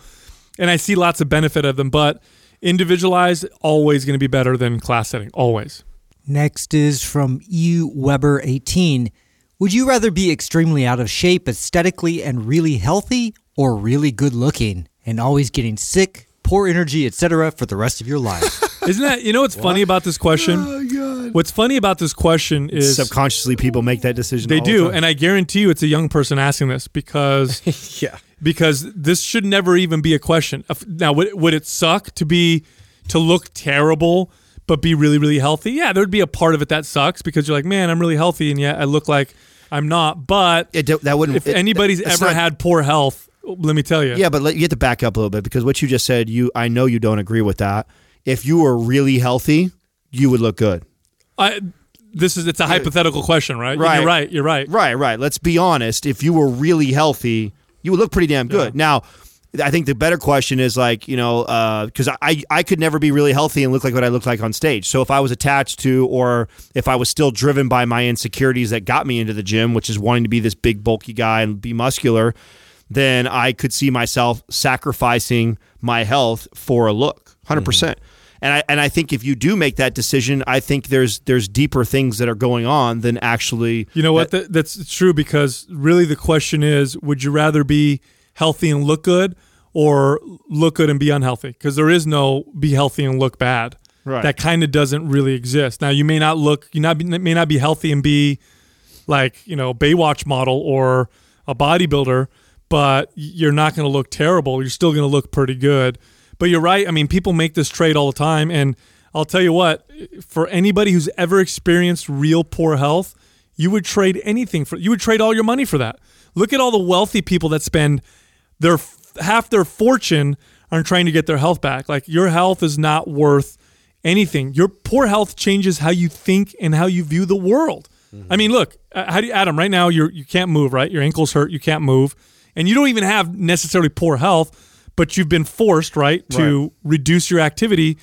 and I see lots of benefit of them, but individualized always going to be better than class setting. Always. Next is from E Weber 18. Would you rather be extremely out of shape aesthetically and really healthy or really good looking and always getting sick, poor energy, etc. for the rest of your life? [laughs] Isn't that you know what's funny about this question? Oh, what's funny about this question is subconsciously people make that decision they all the do, time. and I guarantee you, it's a young person asking this because [laughs] Yeah. because this should never even be a question. Now, would, would it suck to be to look terrible but be really really healthy? Yeah, there'd be a part of it that sucks because you're like, man, I'm really healthy and yet I look like I'm not. But It do- that wouldn't if it- anybody's it's ever not- had poor health, let me tell you, Yeah, but let, you have to back up a little bit because what you just said, you I know you don't agree with that. If you were really healthy, you would look good. I, this is it's a hypothetical question, right? Right. You're right. You're right. Right, right. Let's be honest. If you were really healthy, you would look pretty damn good. Now, I think the better question is like, you know, uh, because I, I could never be really healthy and look like what I look like on stage. So if I was attached to, or if I was still driven by my insecurities that got me into the gym, which is wanting to be this big, bulky guy and be muscular, then I could see myself sacrificing my health for a look, 100%. percent And I, and I think if you do make that decision, I think there's there's deeper things that are going on than actually You know what? That, that's true because really the question is would you rather be healthy and look good or look good and be unhealthy? Because there is no be healthy and look bad. Right. That kind of doesn't really exist. Now, you may not look, you not be, may not be healthy and be like, you know, Baywatch model or a bodybuilder, but you're not going to look terrible. You're still going to look pretty good. But you're right. I mean, people make this trade all the time. And I'll tell you what, for anybody who's ever experienced real poor health, you would trade anything for, you would trade all your money for that. Look at all the wealthy people that spend their half their fortune on trying to get their health back. Like your health is not worth anything. Your poor health changes how you think and how you view the world. I mean, look, uh, how do you, Adam? Right now, you're you can't move. Right, your ankles hurt. You can't move, and you don't even have necessarily poor health, but you've been forced, right, to reduce your activity.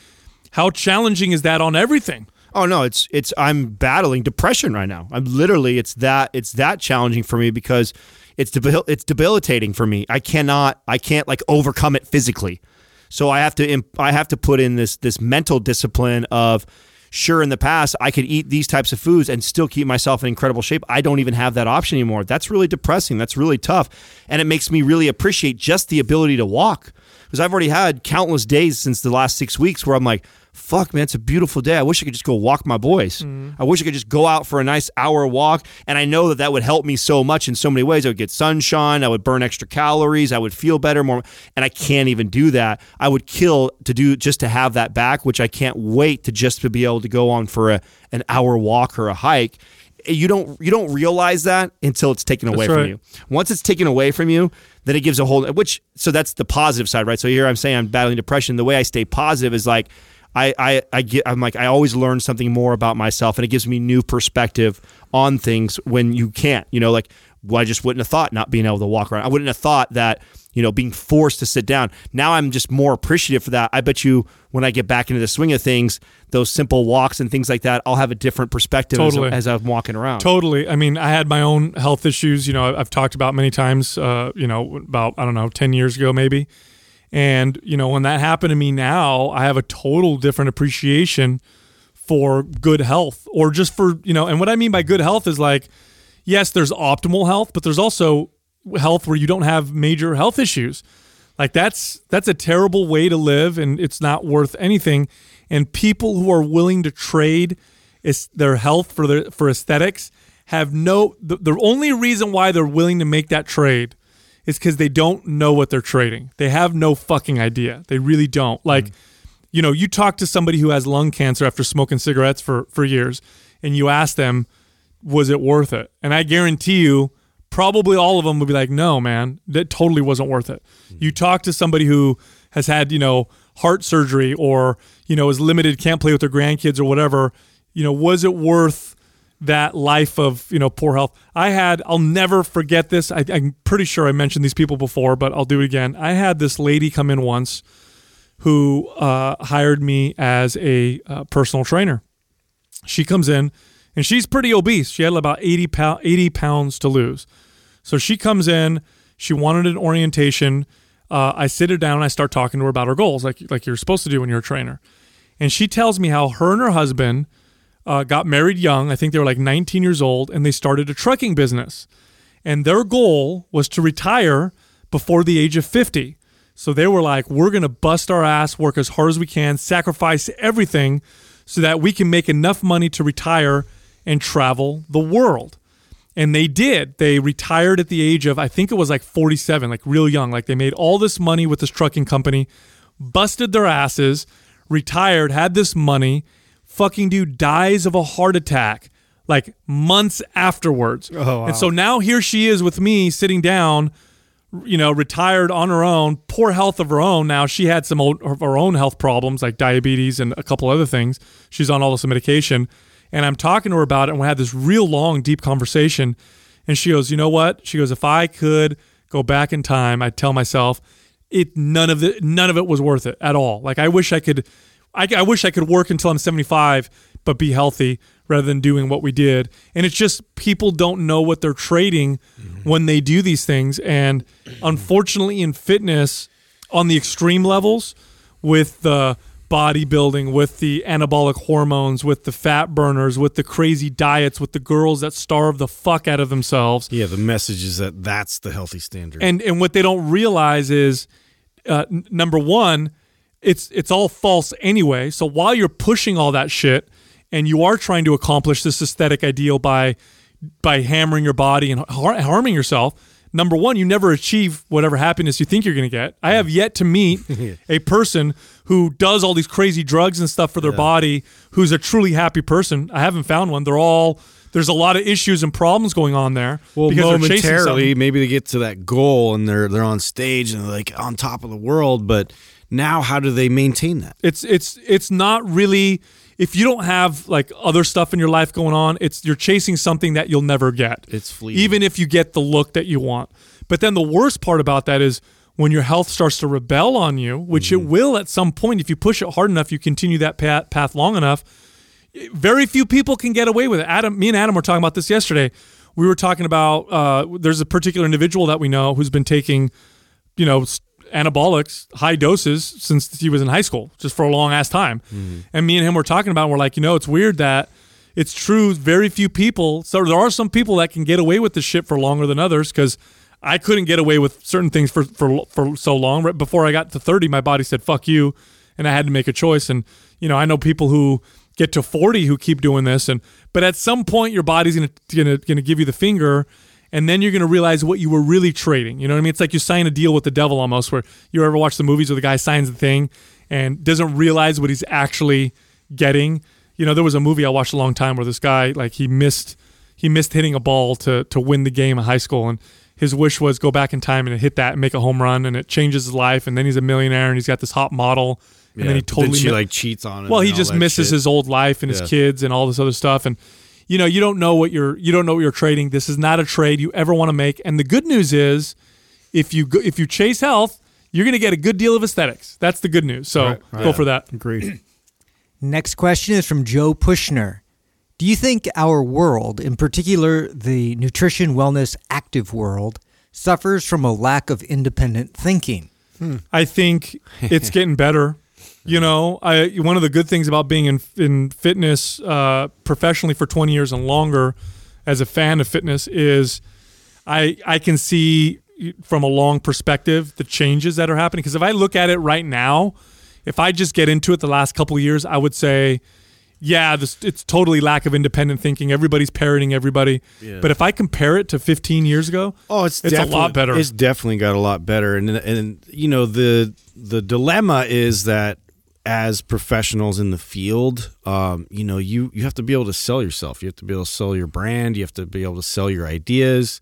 How challenging is that on everything? Oh no, it's it's I'm battling depression right now. I'm literally it's that it's that challenging for me because it's debil- it's debilitating for me. I cannot I can't like overcome it physically. So I have to imp- I have to put in this this mental discipline of sure in the past I could eat these types of foods and still keep myself in incredible shape. I don't even have that option anymore. That's really depressing. That's really tough. And it makes me really appreciate just the ability to walk. Because I've already had countless days since the last six weeks where I'm like, fuck, man, it's a beautiful day. I wish I could just go walk my boys. Mm-hmm. I wish I could just go out for a nice hour walk. And I know that that would help me so much in so many ways. I would get sunshine. I would burn extra calories. I would feel better more. And I can't even do that. I would kill to do just to have that back, which I can't wait to just to be able to go on for a, an hour walk or a hike. You don't you don't realize that until it's taken away That's from you. Once it's taken away from you, then it gives a whole which so that's the positive side, right? So here I'm saying I'm battling depression. The way I stay positive is like I I, I get I'm like I always learn something more about myself and it gives me new perspective on things when you can't. You know, like well, I just wouldn't have thought not being able to walk around. I wouldn't have thought that, you know, being forced to sit down. Now I'm just more appreciative for that. I bet you when I get back into the swing of things, those simple walks and things like that, I'll have a different perspective as- Totally. as, I'm walking around. Totally. I mean, I had my own health issues. You know, I've talked about many times. Uh, you know, about I don't know, ten years ago maybe. And you know, when that happened to me now, I have a total different appreciation for good health, or just for you know. And what I mean by good health is like, yes, there's optimal health, but there's also health where you don't have major health issues. Like that's that's a terrible way to live, and it's not worth anything. And people who are willing to trade is their health for their for aesthetics have no. The, the only reason why they're willing to make that trade is because they don't know what they're trading. They have no fucking idea. They really don't. Like, mm. you know, you talk to somebody who has lung cancer after smoking cigarettes for for years, and you ask them, was it worth it? And I guarantee you, probably all of them would be like, no, man, that totally wasn't worth it. You mm. talk to somebody who has had, you know, heart surgery or, you know, is limited, can't play with their grandkids or whatever, you know, was it worth that life of, you know, poor health? I had, I'll never forget this. I, I'm pretty sure I mentioned these people before, but I'll do it again. I had this lady come in once who uh, hired me as a uh, personal trainer. She comes in and she's pretty obese. She had about 80, pou- 80 pounds to lose. So she comes in, she wanted an orientation. Uh, I sit her down and I start talking to her about her goals, like, like you're supposed to do when you're a trainer. And she tells me how her and her husband uh, got married young. I think they were like 19 years old and they started a trucking business. And their goal was to retire before the age of 50. So they were like, we're going to bust our ass, work as hard as we can, sacrifice everything so that we can make enough money to retire and travel the world. And they did. They retired at the age of, I think it was like 47, like real young. Like they made all this money with this trucking company, busted their asses, retired, had this money. Fucking dude dies of a heart attack like months afterwards. Oh, wow. And so now here she is with me sitting down, you know, retired on her own, poor health of her own. Now she had some old, of her own health problems like diabetes and a couple other things. She's on all this medication. And I'm talking to her about it, and we had this real long, deep conversation. And she goes, "You know what?" She goes, "If I could go back in time, I'd tell myself it none of it none of it was worth it at all. Like I wish I could, I, I wish I could work until I'm 75, but be healthy rather than doing what we did. And it's just people don't know what they're trading when they do these things. And unfortunately, in fitness, on the extreme levels, with the bodybuilding, with the anabolic hormones, with the fat burners, with the crazy diets, with the girls that starve the fuck out of themselves. Yeah, the message is that that's the healthy standard. And and what they don't realize is, uh, n- number one, it's it's all false anyway. So while you're pushing all that shit, and you are trying to accomplish this aesthetic ideal by by hammering your body and har- harming yourself. Number one, you never achieve whatever happiness you think you're going to get. I have yet to meet [laughs] a person who does all these crazy drugs and stuff for their body who's a truly happy person. I haven't found one. They're all there's a lot of issues and problems going on there well, momentarily, maybe they get to that goal and they're they're on stage and they're like on top of the world. But now, how do they maintain that? It's it's it's not really if you don't have like other stuff in your life going on, it's you're chasing something that you'll never get. It's fleeting. Even if you get the look that you want. But then the worst part about that is when your health starts to rebel on you, which Mm-hmm. it will at some point if you push it hard enough, you continue that path, path long enough, very few people can get away with it. Adam, me and Adam were talking about this yesterday. We were talking about uh, there's a particular individual that we know who's been taking, you know, anabolics, high doses since he was in high school, just for a long ass time. Mm-hmm. And me and him were talking about, it, and we're like, you know, it's weird that it's true. Very few people. So there are some people that can get away with this shit for longer than others because. I couldn't get away with certain things for, for for so long. Right before I got to 30, my body said "fuck you," and I had to make a choice. And you know, I know people who get to 40 who keep doing this, and but at some point, your body's gonna gonna gonna give you the finger, and then you're gonna realize what you were really trading. You know what I mean? It's like you sign a deal with the devil almost. Where you ever watch the movies where the guy signs the thing and doesn't realize what he's actually getting. You know, there was a movie I watched a long time where this guy like he missed he missed hitting a ball to to win the game in high school and his wish was go back in time and hit that and make a home run and it changes his life and then he's a millionaire and he's got this hot model and then he totally she mi- like cheats on him. well he just misses shit. his old life and his kids and all this other stuff and you know you don't know what you're you don't know what you're trading this is not a trade you ever want to make and the good news is if you go, if you chase health you're going to get a good deal of aesthetics that's the good news so go for that Agreed. Next question is from Joe Pushner. Do you think our world, in particular the nutrition, wellness, active world, suffers from a lack of independent thinking? Hmm. I think it's getting better. You know, I one of the good things about being in in fitness uh, professionally for 20 years and longer, as a fan of fitness, is I I can see from a long perspective the changes that are happening. Because if I look at it right now, if I just get into it the last couple of years, I would say, yeah, this, it's totally lack of independent thinking. Everybody's parroting everybody. But if I compare it to 15 years ago, Oh, it's it's a lot better. It's definitely got a lot better, and and you know the the dilemma is that as professionals in the field, um, you know you you have to be able to sell yourself. You have to be able to sell your brand. You have to be able to sell your ideas.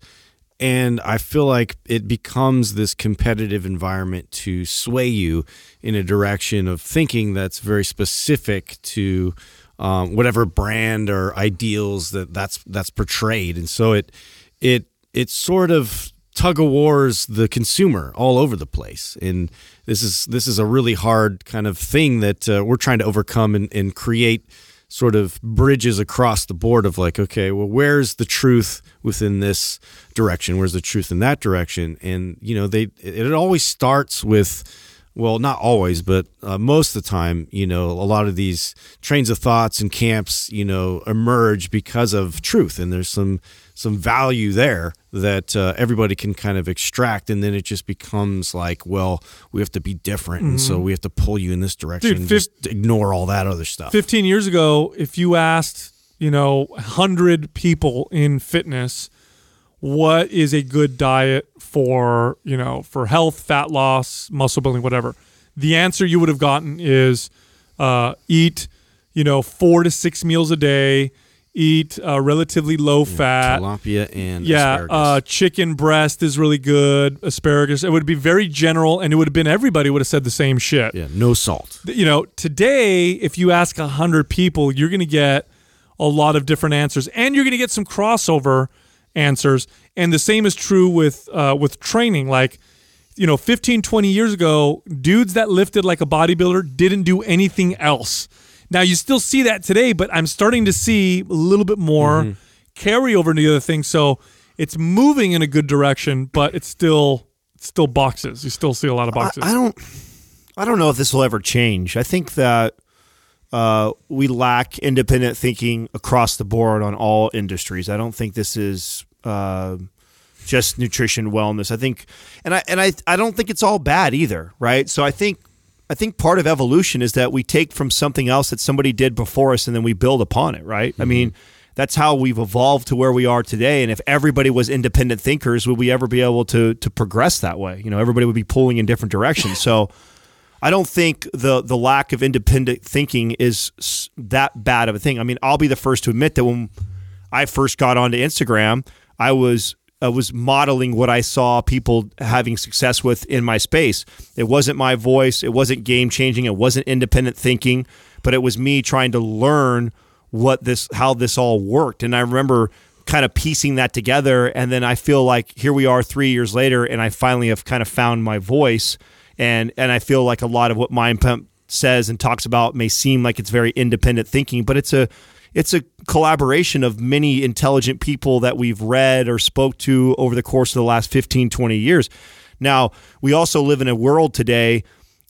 And I feel like it becomes this competitive environment to sway you in a direction of thinking that's very specific to um, whatever brand or ideals that that's that's portrayed. And so it it it sort of tug of wars the consumer all over the place and this is this is a really hard kind of thing that uh, we're trying to overcome and, and create sort of bridges across the board of like okay well where's the truth within this direction? Where's the truth in that direction? And you know they it, it always starts with well not always but uh, most of the time you know a lot of these trains of thoughts and camps you know emerge because of truth and there's some some value there that uh, everybody can kind of extract and then it just becomes like well we have to be different and so we have to pull you in this direction Dude, and fif- just ignore all that other stuff. 15 years ago, if you asked, you know, 100 people in fitness, what is a good diet for, you know, for health, fat loss, muscle building, whatever, the answer you would have gotten is uh, eat, you know, four to six meals a day, eat uh, relatively low fat. tilapia and Yeah, asparagus. uh, chicken breast is really good. Asparagus. It would be very general, and it would have been everybody would have said the same shit yeah no salt you know, today, if you ask 100 people, you're going to get a lot of different answers and you're going to get some crossover answers. And the same is true with uh, with training. Like, you know, 15, 20 years ago, dudes that lifted like a bodybuilder didn't do anything else. Now, you still see that today, but I'm starting to see a little bit more carryover into the other things. So it's moving in a good direction, but it's still it's still boxes. You still see a lot of I, boxes. I don't. I don't know if this will ever change. I think that uh, we lack independent thinking across the board on all industries. I don't think this is uh, just nutrition wellness. I think, and I and I I don't think it's all bad either, right? So I think I think part of evolution is that we take from something else that somebody did before us, and then we build upon it, right? I mean. That's how we've evolved to where we are today. And if everybody was independent thinkers, would we ever be able to to progress that way? You know, everybody would be pulling in different directions. So, [laughs] I don't think the the lack of independent thinking is that bad of a thing. I mean, I'll be the first to admit that when I first got onto Instagram, I was I was modeling what I saw people having success with in my space. It wasn't my voice, it wasn't game changing, it wasn't independent thinking, but it was me trying to learn what this how this all worked. And I remember kind of piecing that together and then I feel like here we are 3 years later and I finally have kind of found my voice and and I feel like a lot of what Mind Pump says and talks about may seem like it's very independent thinking, but it's a it's a collaboration of many intelligent people that we've read or spoke to over the course of the last 15 20 years. Now, we also live in a world today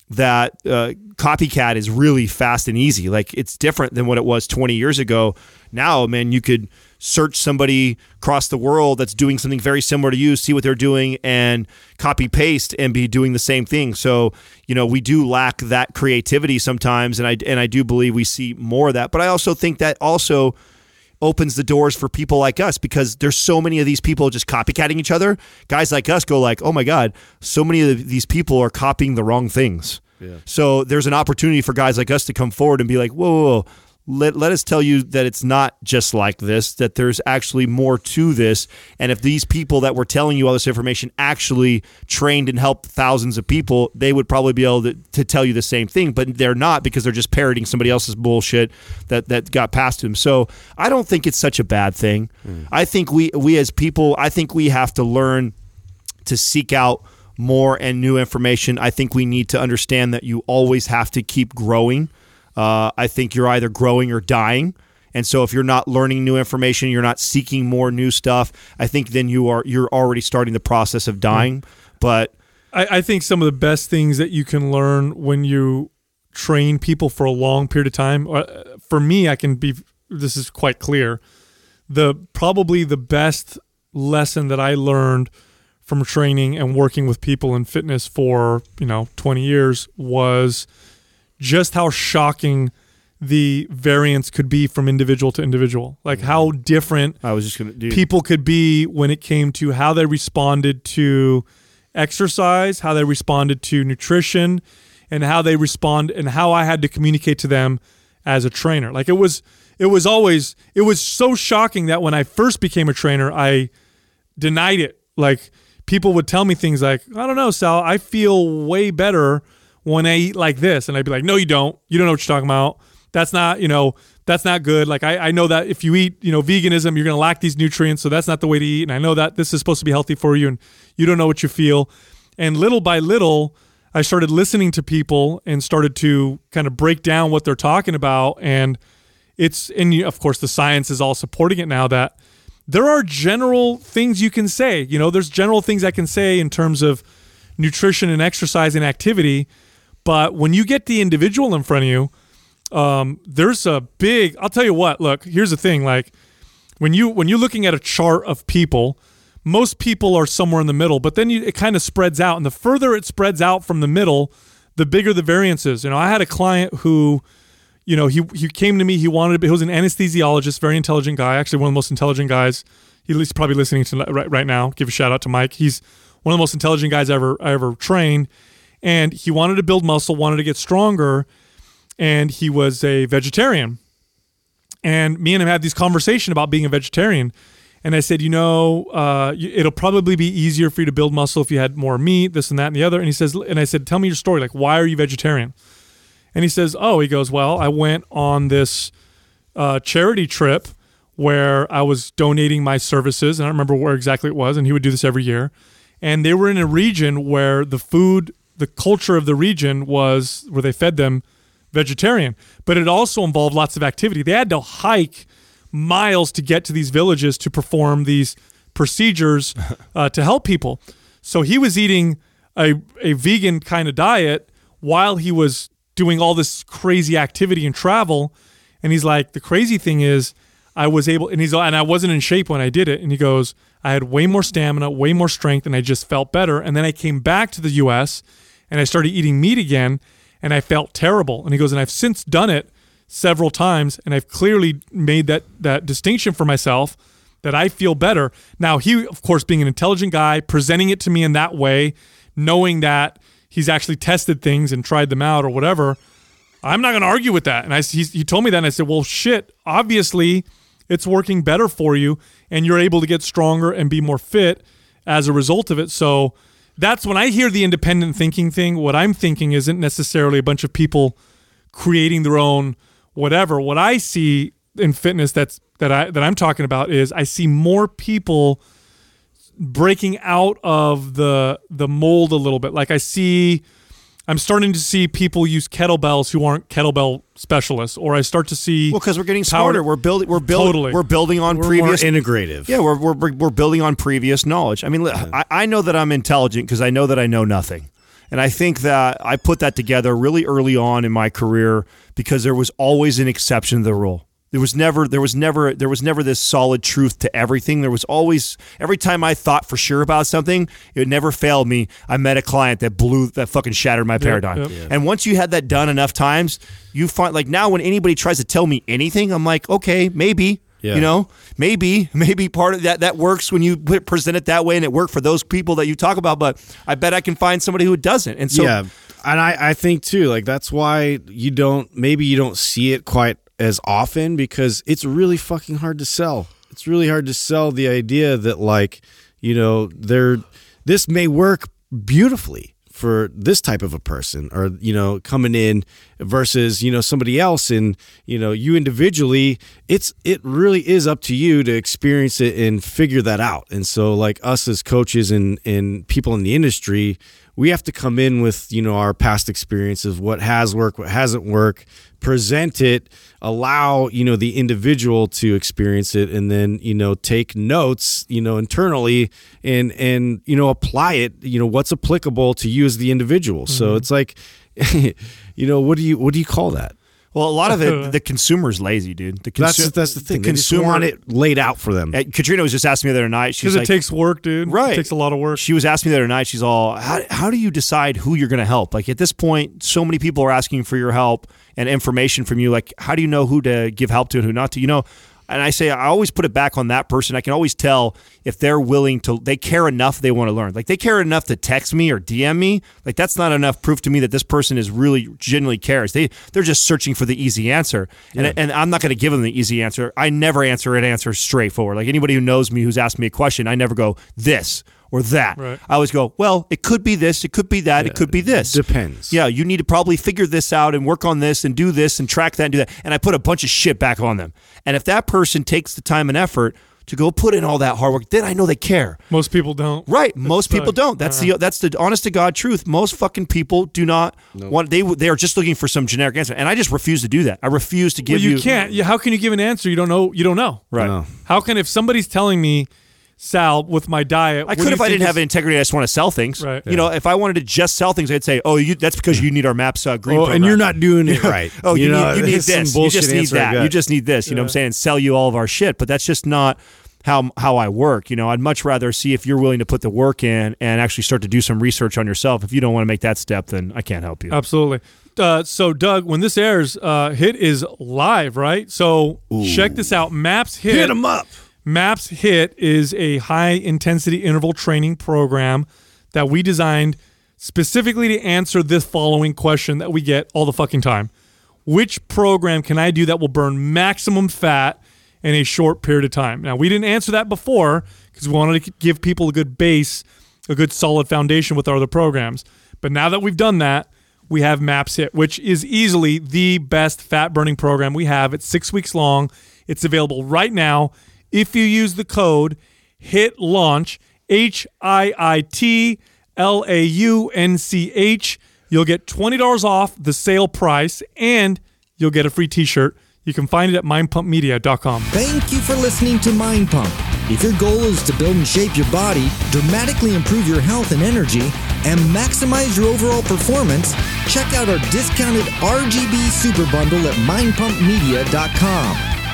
that uh, copycat is really fast and easy. Like it's different than what it was 20 years ago. Now, man, you could search somebody across the world that's doing something very similar to you, see what they're doing, and copy paste and be doing the same thing. So, you know, we do lack that creativity sometimes, and I and I do believe we see more of that. But I also think that also opens the doors for people like us because there's so many of these people just copycatting each other. Guys like us go like, "Oh my god, so many of these people are copying the wrong things." Yeah. So there's an opportunity for guys like us to come forward and be like, "Whoa, whoa, whoa let, let us tell you that it's not just like this, that there's actually more to this. And if these people that were telling you all this information actually trained and helped thousands of people, they would probably be able to, to tell you the same thing, but they're not because they're just parroting somebody else's bullshit that, that got past them. So I don't think it's such a bad thing. Mm. I think we, we as people, I think we have to learn to seek out more and new information. I think we need to understand that you always have to keep growing uh, I think you're either growing or dying. And so if you're not learning new information, you're not seeking more new stuff, I think then you are you're already starting the process of dying. But I, I think some of the best things that you can learn when you train people for a long period of time, uh, for me, I can be this is quite clear. The probably the best lesson that I learned from training and working with people in fitness for, you know, 20 years was just how shocking the variance could be from individual to individual. Like how mm-hmm. different I was just gonna do. people could be when it came to how they responded to exercise, how they responded to nutrition, and how they respond and how I had to communicate to them as a trainer. Like it was it was always it was so shocking that when I first became a trainer, I denied it. Like people would tell me things like, I don't know, Sal, I feel way better when I eat like this. And I'd be like, no, you don't. You don't know what you're talking about. That's not, you know, that's not good. Like I, I know that if you eat, you know, veganism, you're to lack these nutrients. So that's not the way to eat. And I know that this is supposed to be healthy for you and you don't know what you feel. And little by little, I started listening to people and started to kind of break down what they're talking about. And it's, and you, of course, the science is all supporting it now that there are general things you can say. You know, there's general things I can say in terms of nutrition and exercise and activity but when you get the individual in front of you, um, there's a big. I'll tell you what. Look, here's the thing. Like when you when you're looking at a chart of people, most people are somewhere in the middle. But then you, it kind of spreads out, and the further it spreads out from the middle, the bigger the variance is. You know, I had a client who, you know, he he came to me. He wanted to. Be, he was an anesthesiologist, very intelligent guy. Actually, one of the most intelligent guys. He's probably listening to right right now. Give a shout out to Mike. He's one of the most intelligent guys I ever I ever trained and he wanted to build muscle, wanted to get stronger, and he was a vegetarian. And me and him had this conversation about being a vegetarian. And I said, you know, uh, it'll probably be easier for you to build muscle if you had more meat, this and that and the other. And he says, and I said, tell me your story. Like, why are you vegetarian? And he says, oh, he goes, well, I went on this uh, charity trip where I was donating my services, and I don't remember where exactly it was. And he would do this every year. And they were in a region where the food the culture of the region was where they fed them vegetarian, but it also involved lots of activity. They had to hike miles to get to these villages to perform these procedures [laughs] uh, to help people. So he was eating a, a vegan kind of diet while he was doing all this crazy activity and travel. And he's like, the crazy thing is, I was able, and he's, and I wasn't in shape when I did it. And he goes, I had way more stamina, way more strength, and I just felt better. And then I came back to the U.S and I started eating meat again and I felt terrible. And he goes, and I've since done it several times and I've clearly made that that distinction for myself that I feel better. Now, he of course being an intelligent guy, presenting it to me in that way, knowing that he's actually tested things and tried them out or whatever, I'm not going to argue with that. And I he, he told me that and I said, "Well, shit, obviously it's working better for you and you're able to get stronger and be more fit as a result of it." So, that's when I hear the independent thinking thing. What I'm thinking isn't necessarily a bunch of people creating their own whatever. What I see in fitness that's that I that I'm talking about is I see more people breaking out of the the mold a little bit. Like I see I'm starting to see people use kettlebells who aren't kettlebell specialists, or I start to see Well, because we're getting power- smarter. We're building. We're building. Totally. We're building on We're previous. more integrative. yeah, we're, we're we're building on previous knowledge. I mean, li- I, I know that I'm intelligent because I know that I know nothing, and I think that I put that together really early on in my career because there was always an exception to the rule. There was never there was never there was never this solid truth to everything. There was always every time I thought for sure about something, it never failed me. I met a client that blew that fucking shattered my paradigm. yep. And once you had that done enough times, you find like now when anybody tries to tell me anything, I'm like, okay, maybe. Yeah. You know, maybe maybe part of that that works when you present it that way, and it worked for those people that you talk about. But I bet I can find somebody who doesn't. And so, yeah, and I, I think too, like that's why you don't maybe you don't see it quite as often because it's really fucking hard to sell. It's really hard to sell the idea that like you know there this may work beautifully for this type of a person or you know coming in versus you know somebody else and you know you individually it's it really is up to you to experience it and figure that out and so like us as coaches and and people in the industry we have to come in with you know our past experiences what has worked what hasn't worked present it allow you know the individual to experience it and then you know take notes you know internally and and you know apply it you know what's applicable to you as the individual. So mm-hmm. it's like [laughs] you know what do you what do you call that well, a lot of it, [laughs] the consumer's lazy, dude. The that's consu- that's the thing they consumer want it laid out for them Uh, Katrina was just asking me the other night. She's because it like, takes work, dude. Right. It takes a lot of work. She was asking me the other night. She's all, how, how do you decide who you're going to help? Like at this point, so many people are asking for your help and information from you. Like, how do you know who to give help to and who not to? You know, and I say I always put it back on that person. I can always tell if they're willing to. They care enough. They want to learn. Like they care enough to text me or DM me. Like that's not enough proof to me that this person is really genuinely cares. They they're just searching for the easy answer. And and I'm not going to give them the easy answer. I never answer an answer straightforward. Like anybody who knows me who's asked me a question, I never go this or that. Right. I always go, well, it could be this, it could be that, it could be this. Depends. Yeah, you need to probably figure this out and work on this and do this and track that and do that. And I put a bunch of shit back on them. And if that person takes the time and effort to go put in all that hard work, then I know they care. Most people don't. Right. Most people don't. That's the that's the honest to God truth. Most fucking people do not want they they are just looking for some generic answer. And I just refuse to do that. I refuse to give Well, you, can't. You, how can you give an answer you don't know? You don't know. Right. No. How can if somebody's telling me, Sal, with my diet, I could if I didn't have integrity. I just want to sell things. Right. You know, if I wanted to just sell things, I'd say, "Oh, you, that's because you need our maps uh, green." Oh, program. and you're not doing it [laughs] right. Oh, you, know, need, you need [laughs] this. You just need that. You just need this. You know what I'm saying? Sell you all of our shit. But that's just not how how I work. You know, I'd much rather see if you're willing to put the work in and actually start to do some research on yourself. If you don't want to make that step, then I can't help you. Absolutely. Uh, so, Doug, when this airs, uh, HIIT is live, right? So, check this out. MAPS HIIT. hit them up. MAPS HIIT is a high intensity interval training program that we designed specifically to answer this following question that we get all the fucking time. Which program can I do that will burn maximum fat in a short period of time? Now, we didn't answer that before because we wanted to give people a good base, a good solid foundation with our other programs. But now that we've done that, we have MAPS HIIT, which is easily the best fat burning program we have. It's six weeks long. It's available right now. If you use the code HIIT LAUNCH, H I I T L A U N C H, you'll get $20 off the sale price and you'll get a free t shirt. You can find it at mindpumpmedia.com. Thank you for listening to Mind Pump. If your goal is to build and shape your body, dramatically improve your health and energy, and maximize your overall performance, check out our discounted RGB Super Bundle at mindpumpmedia.com.